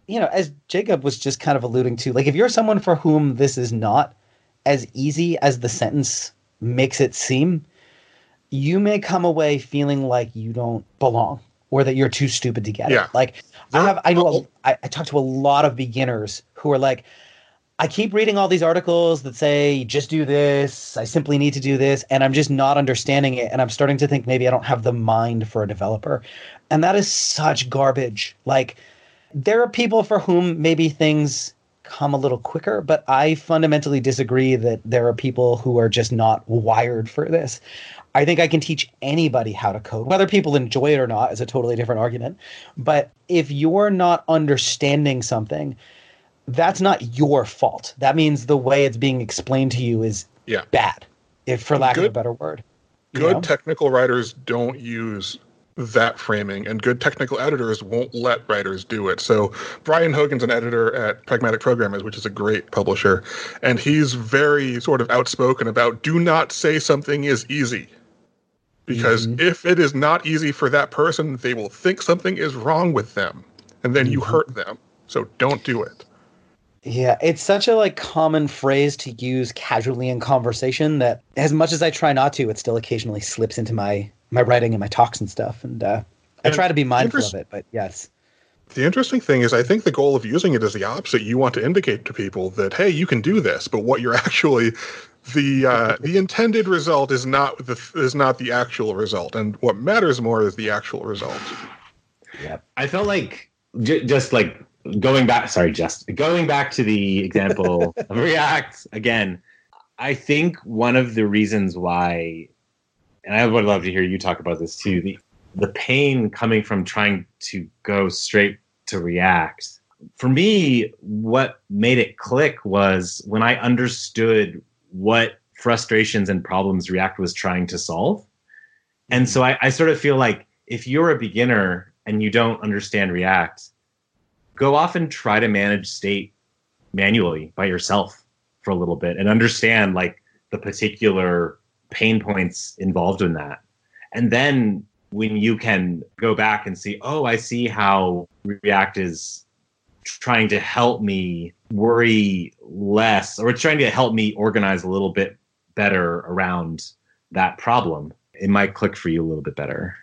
you know, as Jacob was just kind of alluding to, like if you're someone for whom this is not as easy as the sentence makes it seem, you may come away feeling like you don't belong or that you're too stupid to get yeah. it. Like I have, I know, oh. I, I talk to a lot of beginners who are like, I keep reading all these articles that say just do this. I simply need to do this, and I'm just not understanding it. And I'm starting to think maybe I don't have the mind for a developer. And that is such garbage. Like, there are people for whom maybe things come a little quicker, but I fundamentally disagree that there are people who are just not wired for this. I think I can teach anybody how to code. Whether people enjoy it or not is a totally different argument. But if you're not understanding something, that's not your fault. That means the way it's being explained to you is yeah. bad, if for lack good, of a better word. Good know? technical writers don't use that framing, and good technical editors won't let writers do it. So Brian Hogan's an editor at Pragmatic Programmers, which is a great publisher, and he's very sort of outspoken about do not say something is easy. Because mm-hmm. if it is not easy for that person, they will think something is wrong with them, and then mm-hmm. you hurt them. So don't do it. Yeah, it's such a like common phrase to use casually in conversation that as much as I try not to, it still occasionally slips into my my writing and my talks and stuff. And uh, I try to be mindful of it, but yes. The interesting thing is, I think the goal of using it is the opposite. You want to indicate to people that, hey, you can do this, but what you're (laughs) actually the uh, the intended result is not the is not the actual result, and what matters more is the actual result. Yeah, I felt like j- just like going back. Sorry, just going back to the example (laughs) of React again. I think one of the reasons why and I would love to hear you talk about this too. The the pain coming from trying to go straight to React. For me, what made it click was when I understood what frustrations and problems React was trying to solve. And mm-hmm. so I, I sort of feel like if you're a beginner and you don't understand React, go off and try to manage state manually by yourself for a little bit and understand like the particular pain points involved in that. And then when you can go back and see, oh, I see how React is trying to help me worry less, or it's trying to help me organize a little bit better around that problem, it might click for you a little bit better.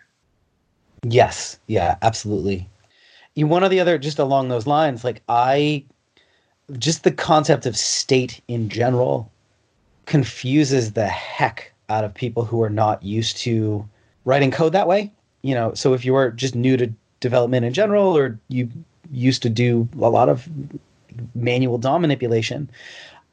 Yes. Yeah, absolutely. One of the other, just along those lines, like I, just the concept of state in general confuses the heck out of people who are not used to writing code that way. You know, so if you are just new to development in general, or you used to do a lot of manual DOM manipulation,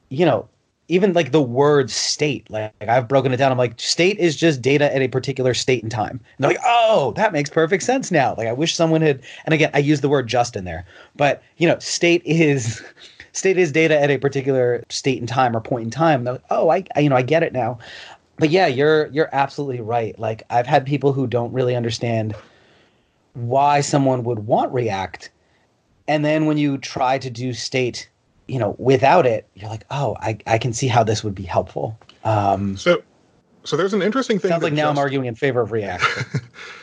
you know, even like the word state, like, like, I've broken it down. I'm like, state is just data at a particular state and time. And they're like, oh, that makes perfect sense now. Like I wish someone had, and again, I use the word just in there, but you know, state is (laughs) state is data at a particular state and time or point in time. Like, oh, I, I, you know, I get it now. But yeah, you're you're absolutely right. Like I've had people who don't really understand why someone would want React, and then when you try to do state you know, without it, you're like, oh, I, I can see how this would be helpful. Um, so, so there's an interesting thing. Sounds like now just, I'm arguing in favor of React.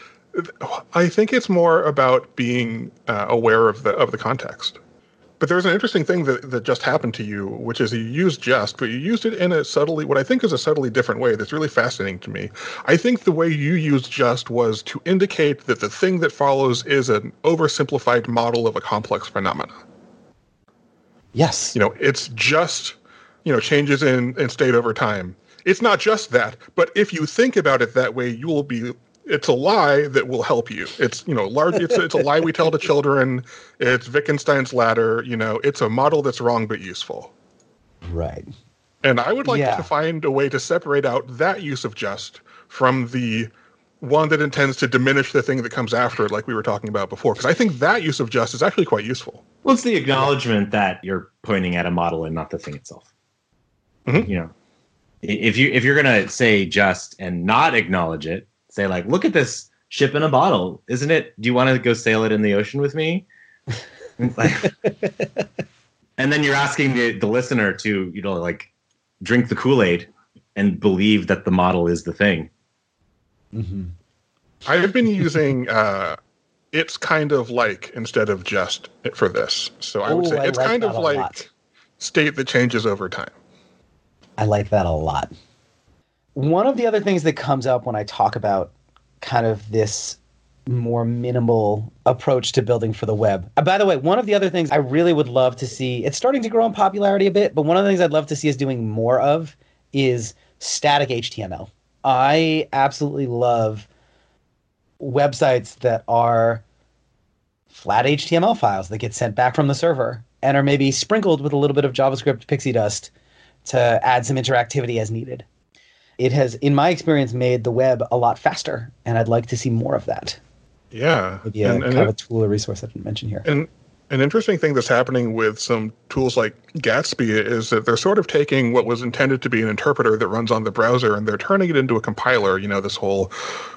(laughs) I think it's more about being uh, aware of the of the context. But there's an interesting thing that, that just happened to you, which is you used just, but you used it in a subtly, what I think is a subtly different way that's really fascinating to me. I think the way you used just was to indicate that the thing that follows is an oversimplified model of a complex phenomena. Yes. You know, it's just, you know, changes in, in state over time. It's not just that, but if you think about it that way, you will be it's a lie that will help you. It's you know large. It's it's a lie we tell to children. It's Wittgenstein's ladder. You know, it's a model that's wrong but useful. Right. And I would like yeah. to find a way to separate out that use of just from the one that intends to diminish the thing that comes after it, like we were talking about before. Because I think that use of just is actually quite useful. Well, it's the acknowledgement that you're pointing at a model and not the thing itself. Mm-hmm. You know, if you if you're gonna say just and not acknowledge it, say like, look at this ship in a bottle, isn't it? Do you want to go sail it in the ocean with me? (laughs) and then you're asking the, the listener to you know like drink the Kool Aid and believe that the model is the thing. Mm-hmm. I've been using uh, it's kind of like instead of just for this. So I would say it's like kind of like lot. state that changes over time. I like that a lot. One of the other things that comes up when I talk about kind of this more minimal approach to building for the web. Uh, by the way, one of the other things I really would love to see, it's starting to grow in popularity a bit, but one of the things I'd love to see is doing more of is static HTML. I absolutely love websites that are flat HTML files that get sent back from the server and are maybe sprinkled with a little bit of JavaScript pixie dust to add some interactivity as needed. It has, in my experience, made the web a lot faster, and I'd like to see more of that. Yeah, maybe a, and, and kind it, of a tool or resource I didn't mention here. And an interesting thing that's happening with some tools like Gatsby is that they're sort of taking what was intended to be an interpreter that runs on the browser and they're turning it into a compiler. You know, this whole,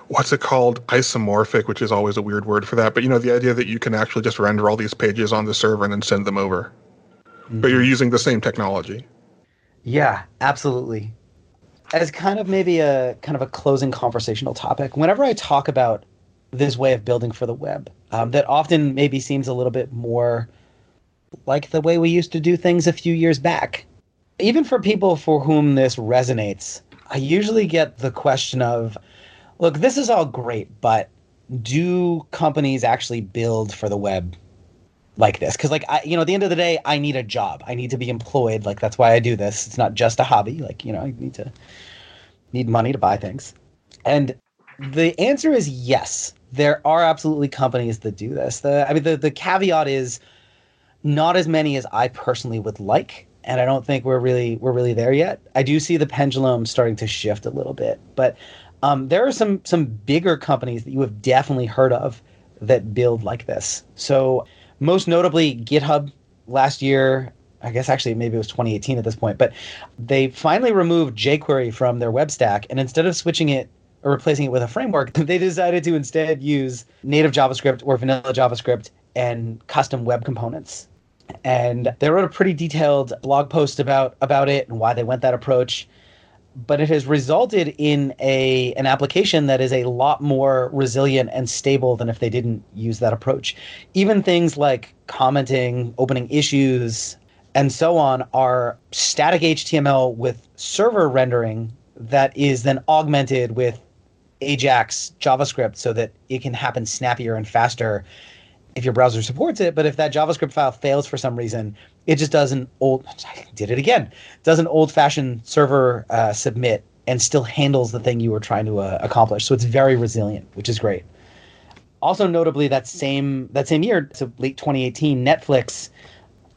what's it called? Isomorphic, which is always a weird word for that. But, you know, the idea that you can actually just render all these pages on the server and then send them over. Mm-hmm. But you're using the same technology. Yeah, absolutely. As kind of maybe a kind of a closing conversational topic, whenever I talk about this way of building for the web um, that often maybe seems a little bit more like the way we used to do things a few years back. Even for people for whom this resonates, I usually get the question of, look, this is all great, but do companies actually build for the web like this? Because, like, I, you know, at the end of the day, I need a job. I need to be employed. Like, that's why I do this. It's not just a hobby. Like, you know, I need to need money to buy things. And the answer is yes there are absolutely companies that do this. The I mean the the caveat is not as many as I personally would like, and I don't think we're really we're really there yet. I do see the pendulum starting to shift a little bit, but um, there are some some bigger companies that you have definitely heard of that build like this. So most notably, GitHub last year. I guess actually maybe it was 2018 at this point, but they finally removed jQuery from their web stack, and instead of switching it or replacing it with a framework, (laughs) they decided to instead use native JavaScript or vanilla JavaScript and custom web components. And they wrote a pretty detailed blog post about about it and why they went that approach. But it has resulted in a an application that is a lot more resilient and stable than if they didn't use that approach. Even things like commenting, opening issues, and so on are static HTML with server rendering that is then augmented with Ajax JavaScript so that it can happen snappier and faster if your browser supports it. But if that JavaScript file fails for some reason, it just does an old (laughs) did it again does an old fashioned server uh, submit and still handles the thing you were trying to uh, accomplish. So it's very resilient, which is great. Also, notably, that same that same year, so late 2018, Netflix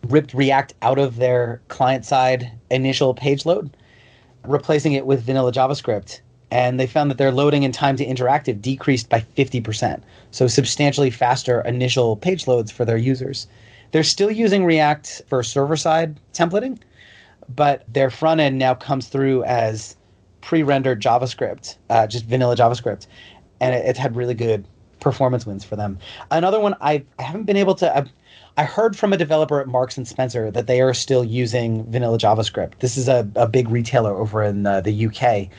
ripped React out of their client side initial page load, replacing it with vanilla JavaScript. And they found that their loading and time to interactive decreased by 50%. So, substantially faster initial page loads for their users. They're still using React for server side templating, but their front end now comes through as pre rendered JavaScript, uh, just vanilla JavaScript. And it, it's had really good performance wins for them. Another one I, I haven't been able to. I've, I heard from a developer at Marks and Spencer that they are still using vanilla JavaScript. This is a, a big retailer over in uh, the UK.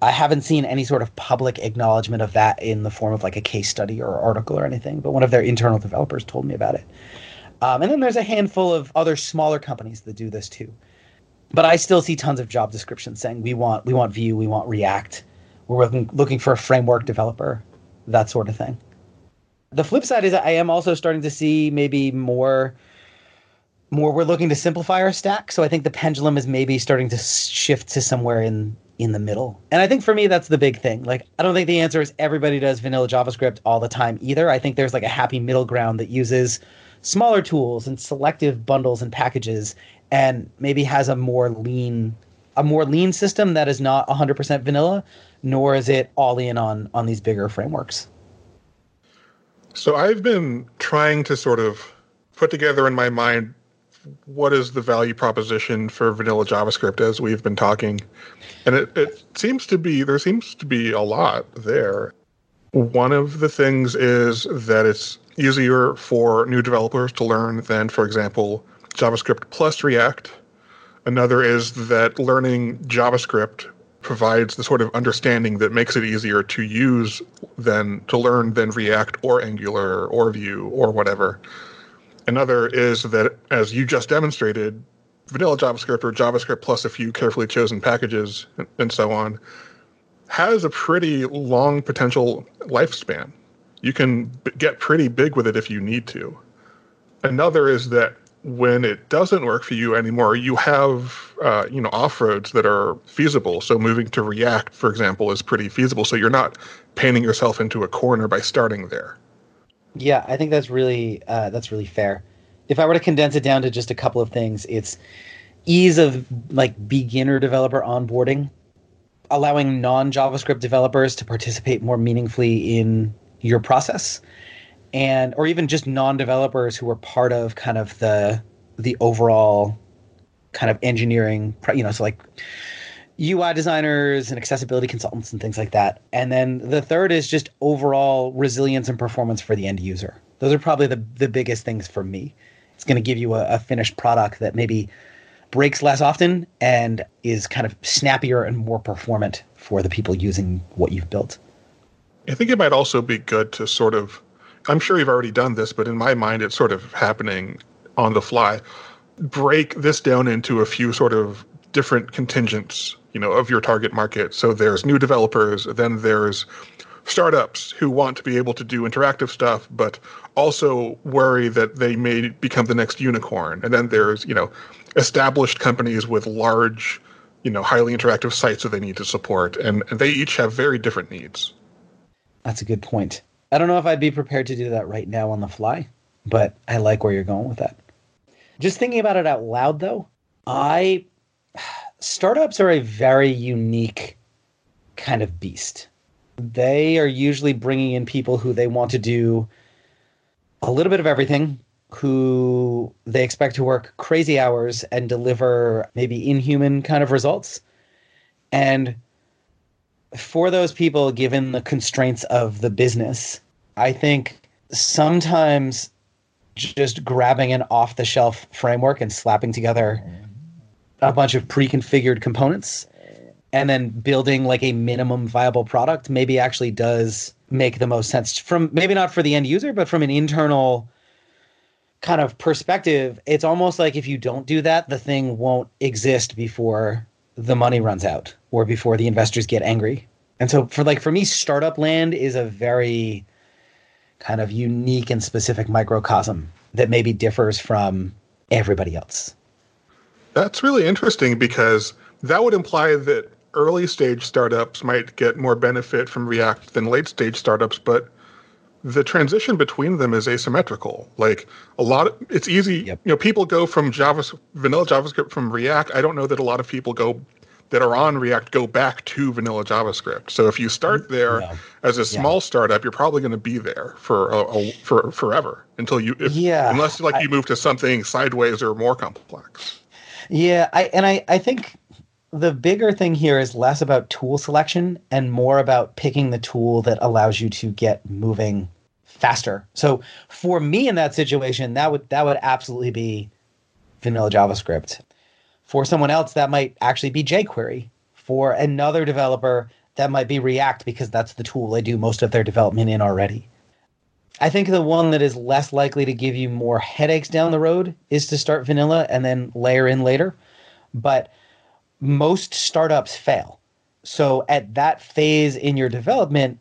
I haven't seen any sort of public acknowledgement of that in the form of like a case study or article or anything, but one of their internal developers told me about it. Um, and then there's a handful of other smaller companies that do this too. But I still see tons of job descriptions saying we want we want Vue, we want React, we're looking looking for a framework developer, that sort of thing. The flip side is I am also starting to see maybe more more we're looking to simplify our stack. So I think the pendulum is maybe starting to shift to somewhere in in the middle. And I think for me that's the big thing. Like I don't think the answer is everybody does vanilla JavaScript all the time either. I think there's like a happy middle ground that uses smaller tools and selective bundles and packages and maybe has a more lean a more lean system that is not 100% vanilla nor is it all in on on these bigger frameworks. So I've been trying to sort of put together in my mind what is the value proposition for vanilla JavaScript as we've been talking. And it, it seems to be, there seems to be a lot there. One of the things is that it's easier for new developers to learn than, for example, JavaScript plus React. Another is that learning JavaScript provides the sort of understanding that makes it easier to use than to learn than React or Angular or Vue or whatever. Another is that, as you just demonstrated, vanilla JavaScript or JavaScript plus a few carefully chosen packages and so on has a pretty long potential lifespan. You can b- get pretty big with it if you need to. Another is that when it doesn't work for you anymore, you have uh, you know off roads that are feasible. So moving to React, for example, is pretty feasible. So you're not painting yourself into a corner by starting there. Yeah, I think that's really uh, that's really fair. If I were to condense it down to just a couple of things, it's ease of like beginner developer onboarding, allowing non JavaScript developers to participate more meaningfully in your process, and or even just non developers who are part of kind of the the overall kind of engineering, you know, so like UI designers and accessibility consultants and things like that. And then the third is just overall resilience and performance for the end user. Those are probably the, the biggest things for me. It's going to give you a, a finished product that maybe breaks less often and is kind of snappier and more performant for the people using what you've built. I think it might also be good to sort of, I'm sure you've already done this, but in my mind, it's sort of happening on the fly. Break this down into a few sort of different contingents you know of your target market. So there's new developers then there's startups who want to be able to do interactive stuff but also worry that they may become the next unicorn. And then there's you know established companies with large you know highly interactive sites that they need to support. And, and they each have very different needs that's a good point i don't know if i'd be prepared to do that right now on the fly but i like where you're going with that just thinking about it out loud though i (sighs) startups are a very unique kind of beast. They are usually bringing in people who they want to do a little bit of everything, who they expect to work crazy hours and deliver maybe inhuman kind of results. And for those people, given the constraints of the business, I think sometimes just grabbing an off the shelf framework and slapping together a bunch of pre-configured components and then building like a minimum viable product maybe actually does make the most sense. From maybe not for the end user but from an internal kind of perspective it's almost like if you don't do that the thing won't exist before the money runs out or before the investors get angry. And so for like for me startup land is a very kind of unique and specific microcosm that maybe differs from everybody else. That's really interesting because that would imply that early stage startups might get more benefit from React than late stage startups, but the transition between them is asymmetrical. Like a lot of it's easy, yep. you know, people go from Java vanilla JavaScript from React. I don't know that a lot of people go that are on React go back to vanilla JavaScript. So if you start mm, there yeah. as a small yeah. startup, you're probably going to be there for a, a, for forever until you if, yeah unless like I, you move to something sideways or more complex. Yeah, I and I I think the bigger thing here is less about tool selection and more about picking the tool that allows you to get moving faster. So for me in that situation, that would that would absolutely be vanilla JavaScript. For someone else, that might actually be jQuery. For another developer, that might be React because that's the tool they do most of their development in already. I think the one that is less likely to give you more headaches down the road is to start vanilla and then layer in later. But most startups fail. So at that phase in your development,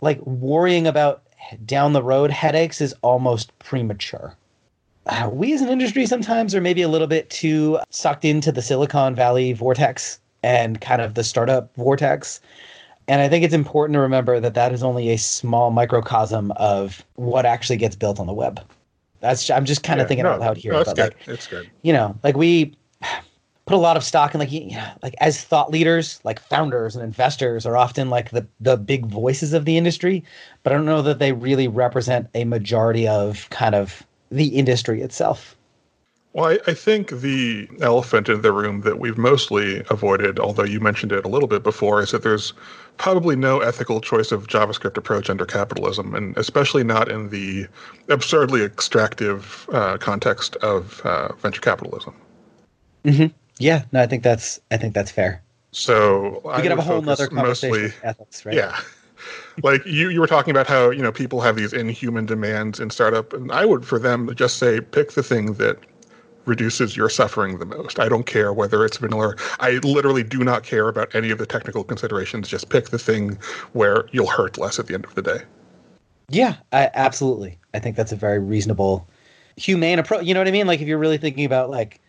like worrying about down the road headaches is almost premature. Uh, we as an industry sometimes are maybe a little bit too sucked into the Silicon Valley vortex and kind of the startup vortex. And I think it's important to remember that that is only a small microcosm of what actually gets built on the web. That's I'm just kind of yeah, thinking no, out loud here. No, it's but good. Like, it's good. You know, like we put a lot of stock in like you know, like as thought leaders like founders and investors are often like the the big voices of the industry but i don't know that they really represent a majority of kind of the industry itself well I, I think the elephant in the room that we've mostly avoided although you mentioned it a little bit before is that there's probably no ethical choice of javascript approach under capitalism and especially not in the absurdly extractive uh, context of uh, venture capitalism mm-hmm. Yeah, no, I think that's I think that's fair. So we could have a whole other conversation mostly, ethics, right? Yeah. like you, you were talking about how you know people have these inhuman demands in startup, and I would for them just say pick the thing that reduces your suffering the most. I don't care whether it's vanilla. I literally do not care about any of the technical considerations. Just pick the thing where you'll hurt less at the end of the day. Yeah, I, absolutely. I think that's a very reasonable, humane approach. You know what I mean? Like if you're really thinking about like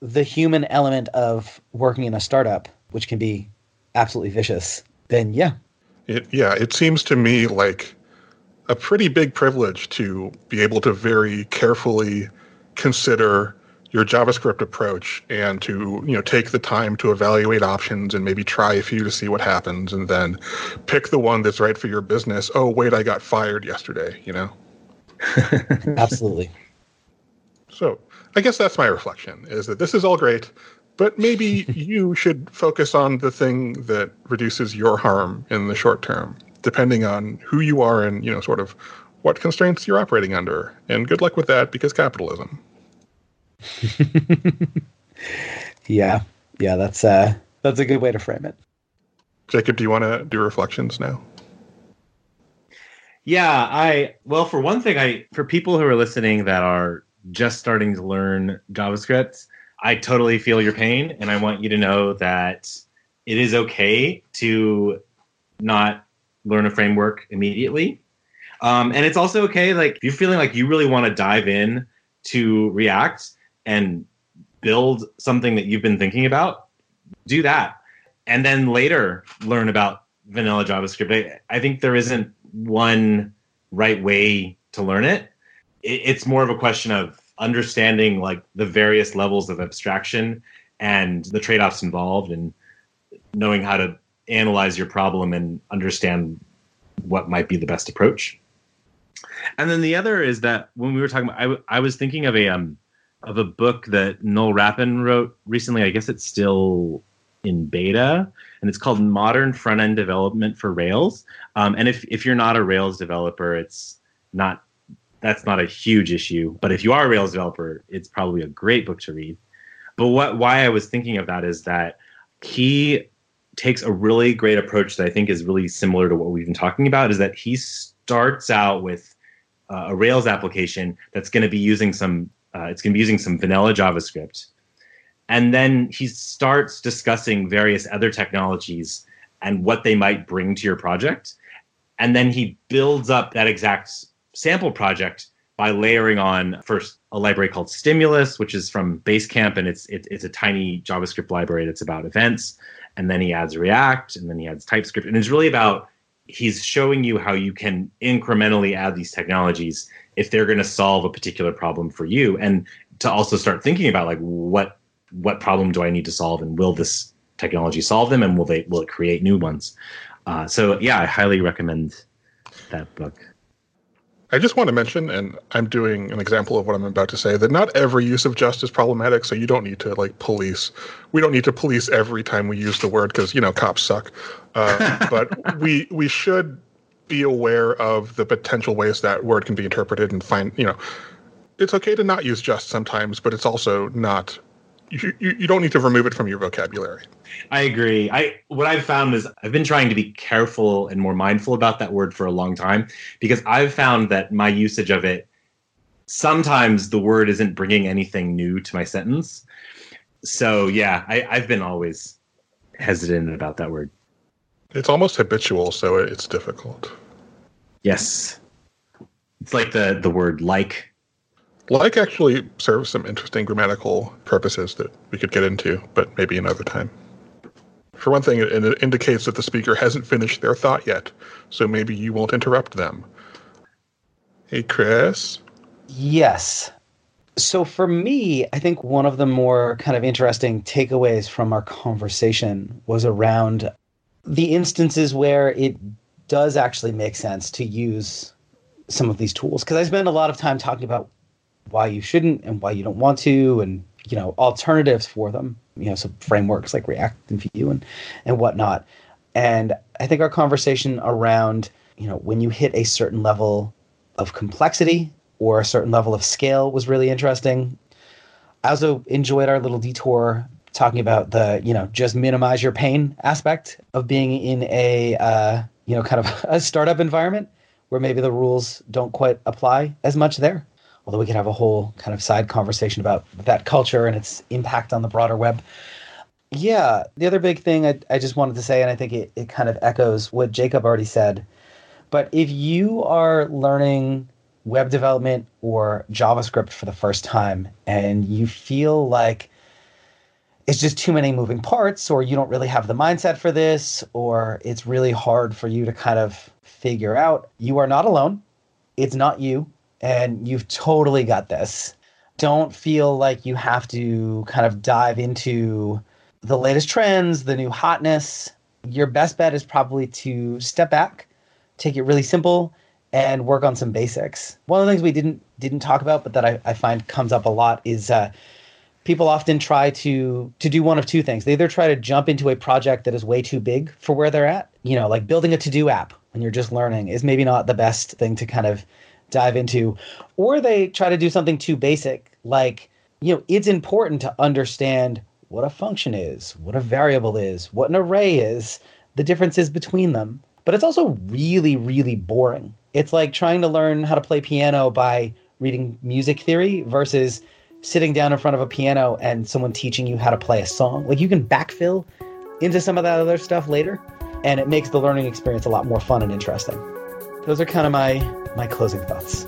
the human element of working in a startup, which can be absolutely vicious, then yeah. It, yeah, it seems to me like a pretty big privilege to be able to very carefully consider your JavaScript approach and to you know take the time to evaluate options and maybe try a few to see what happens and then pick the one that's right for your business. Oh wait, I got fired yesterday. You know. (laughs) Absolutely. So I guess that's my reflection is that this is all great, but maybe (laughs) you should focus on the thing that reduces your harm in the short term, depending on who you are and, you know, sort of what constraints you're operating under. And good luck with that because capitalism. (laughs) yeah. Yeah, that's uh that's a good way to frame it. Jacob, do you want to do reflections now? Yeah, I well, for one thing, I for people who are listening that are just starting to learn JavaScript, I totally feel your pain, and I want you to know that it is okay to not learn a framework immediately. Um, and it's also okay, like if you're feeling like you really want to dive in to React and build something that you've been thinking about, do that. And then later learn about vanilla JavaScript. I, I think there isn't one right way to learn it it, it's more of a question of understanding like the various levels of abstraction and the trade-offs involved and knowing how to analyze your problem and understand what might be the best approach and then the other is that when we were talking about, I, I was thinking of a um of a book that Noel Rappin wrote recently. I guess it's still in beta, and it's called Modern Front End Development for Rails. Um, and if if you're not a Rails developer, it's not that's not a huge issue. But if you are a Rails developer, it's probably a great book to read. But what why I was thinking of that is that he takes a really great approach that I think is really similar to what we've been talking about. Is that he starts out with uh, a Rails application that's going to be using some uh, it's going to be using some vanilla JavaScript, and then he starts discussing various other technologies and what they might bring to your project, and then he builds up that exact sample project by layering on first a library called Stimulus, which is from Basecamp, and it's it, it's a tiny JavaScript library that's about events. And then he adds React, and then he adds TypeScript, and it's really about he's showing you how you can incrementally add these technologies if they're going to solve a particular problem for you, and to also start thinking about like what what problem do I need to solve, and will this technology solve them, and will they will it create new ones? Uh, so yeah, I highly recommend that book. I just want to mention, and I'm doing an example of what I'm about to say, that not every use of just is problematic. So you don't need to like police. We don't need to police every time we use the word because you know cops suck. Uh, (laughs) but we we should be aware of the potential ways that word can be interpreted and find you know it's okay to not use just sometimes, but it's also not you, you, you don't need to remove it from your vocabulary. I agree. I what I've found is I've been trying to be careful and more mindful about that word for a long time because I've found that my usage of it sometimes the word isn't bringing anything new to my sentence. So yeah, I, I've been always hesitant about that word. It's almost habitual, so it's difficult. Yes, it's like the the word like like actually serves some interesting grammatical purposes that we could get into, but maybe another time. For one thing, it, it indicates that the speaker hasn't finished their thought yet, so maybe you won't interrupt them. Hey, Chris? Yes. So for me, I think one of the more kind of interesting takeaways from our conversation was around the instances where it does actually make sense to use some of these tools. Because I spend a lot of time talking about why you shouldn't and why you don't want to, and you know alternatives for them. You know, some frameworks like React and Vue and and whatnot. And I think our conversation around you know when you hit a certain level of complexity or a certain level of scale was really interesting. I also enjoyed our little detour talking about the you know just minimize your pain aspect of being in a uh, you know kind of (laughs) a startup environment where maybe the rules don't quite apply as much there although we could have a whole kind of side conversation about that culture and its impact on the broader web. Yeah, the other big thing I, I just wanted to say, and I think it, it kind of echoes what Jacob already said, but if you are learning web development or JavaScript for the first time and you feel like it's just too many moving parts, or you don't really have the mindset for this, or it's really hard for you to kind of figure out, you are not alone. It's not you and you've totally got this. Don't feel like you have to kind of dive into the latest trends, the new hotness. Your best bet is probably to step back, take it really simple, and work on some basics. One of the things we didn't didn't talk about, but that I, I find comes up a lot is uh, people often try to to do one of two things. They either try to jump into a project that is way too big for where they're at. You know, like building a to do app when you're just learning is maybe not the best thing to kind of dive into, or they try to do something too basic, like, you know, it's important to understand what a function is, what a variable is, what an array is, the differences between them. But it's also really, really boring. It's like trying to learn how to play piano by reading music theory versus sitting down in front of a piano and someone teaching you how to play a song. Like you can backfill into some of that other stuff later, and it makes the learning experience a lot more fun and interesting those are kind of my my closing thoughts.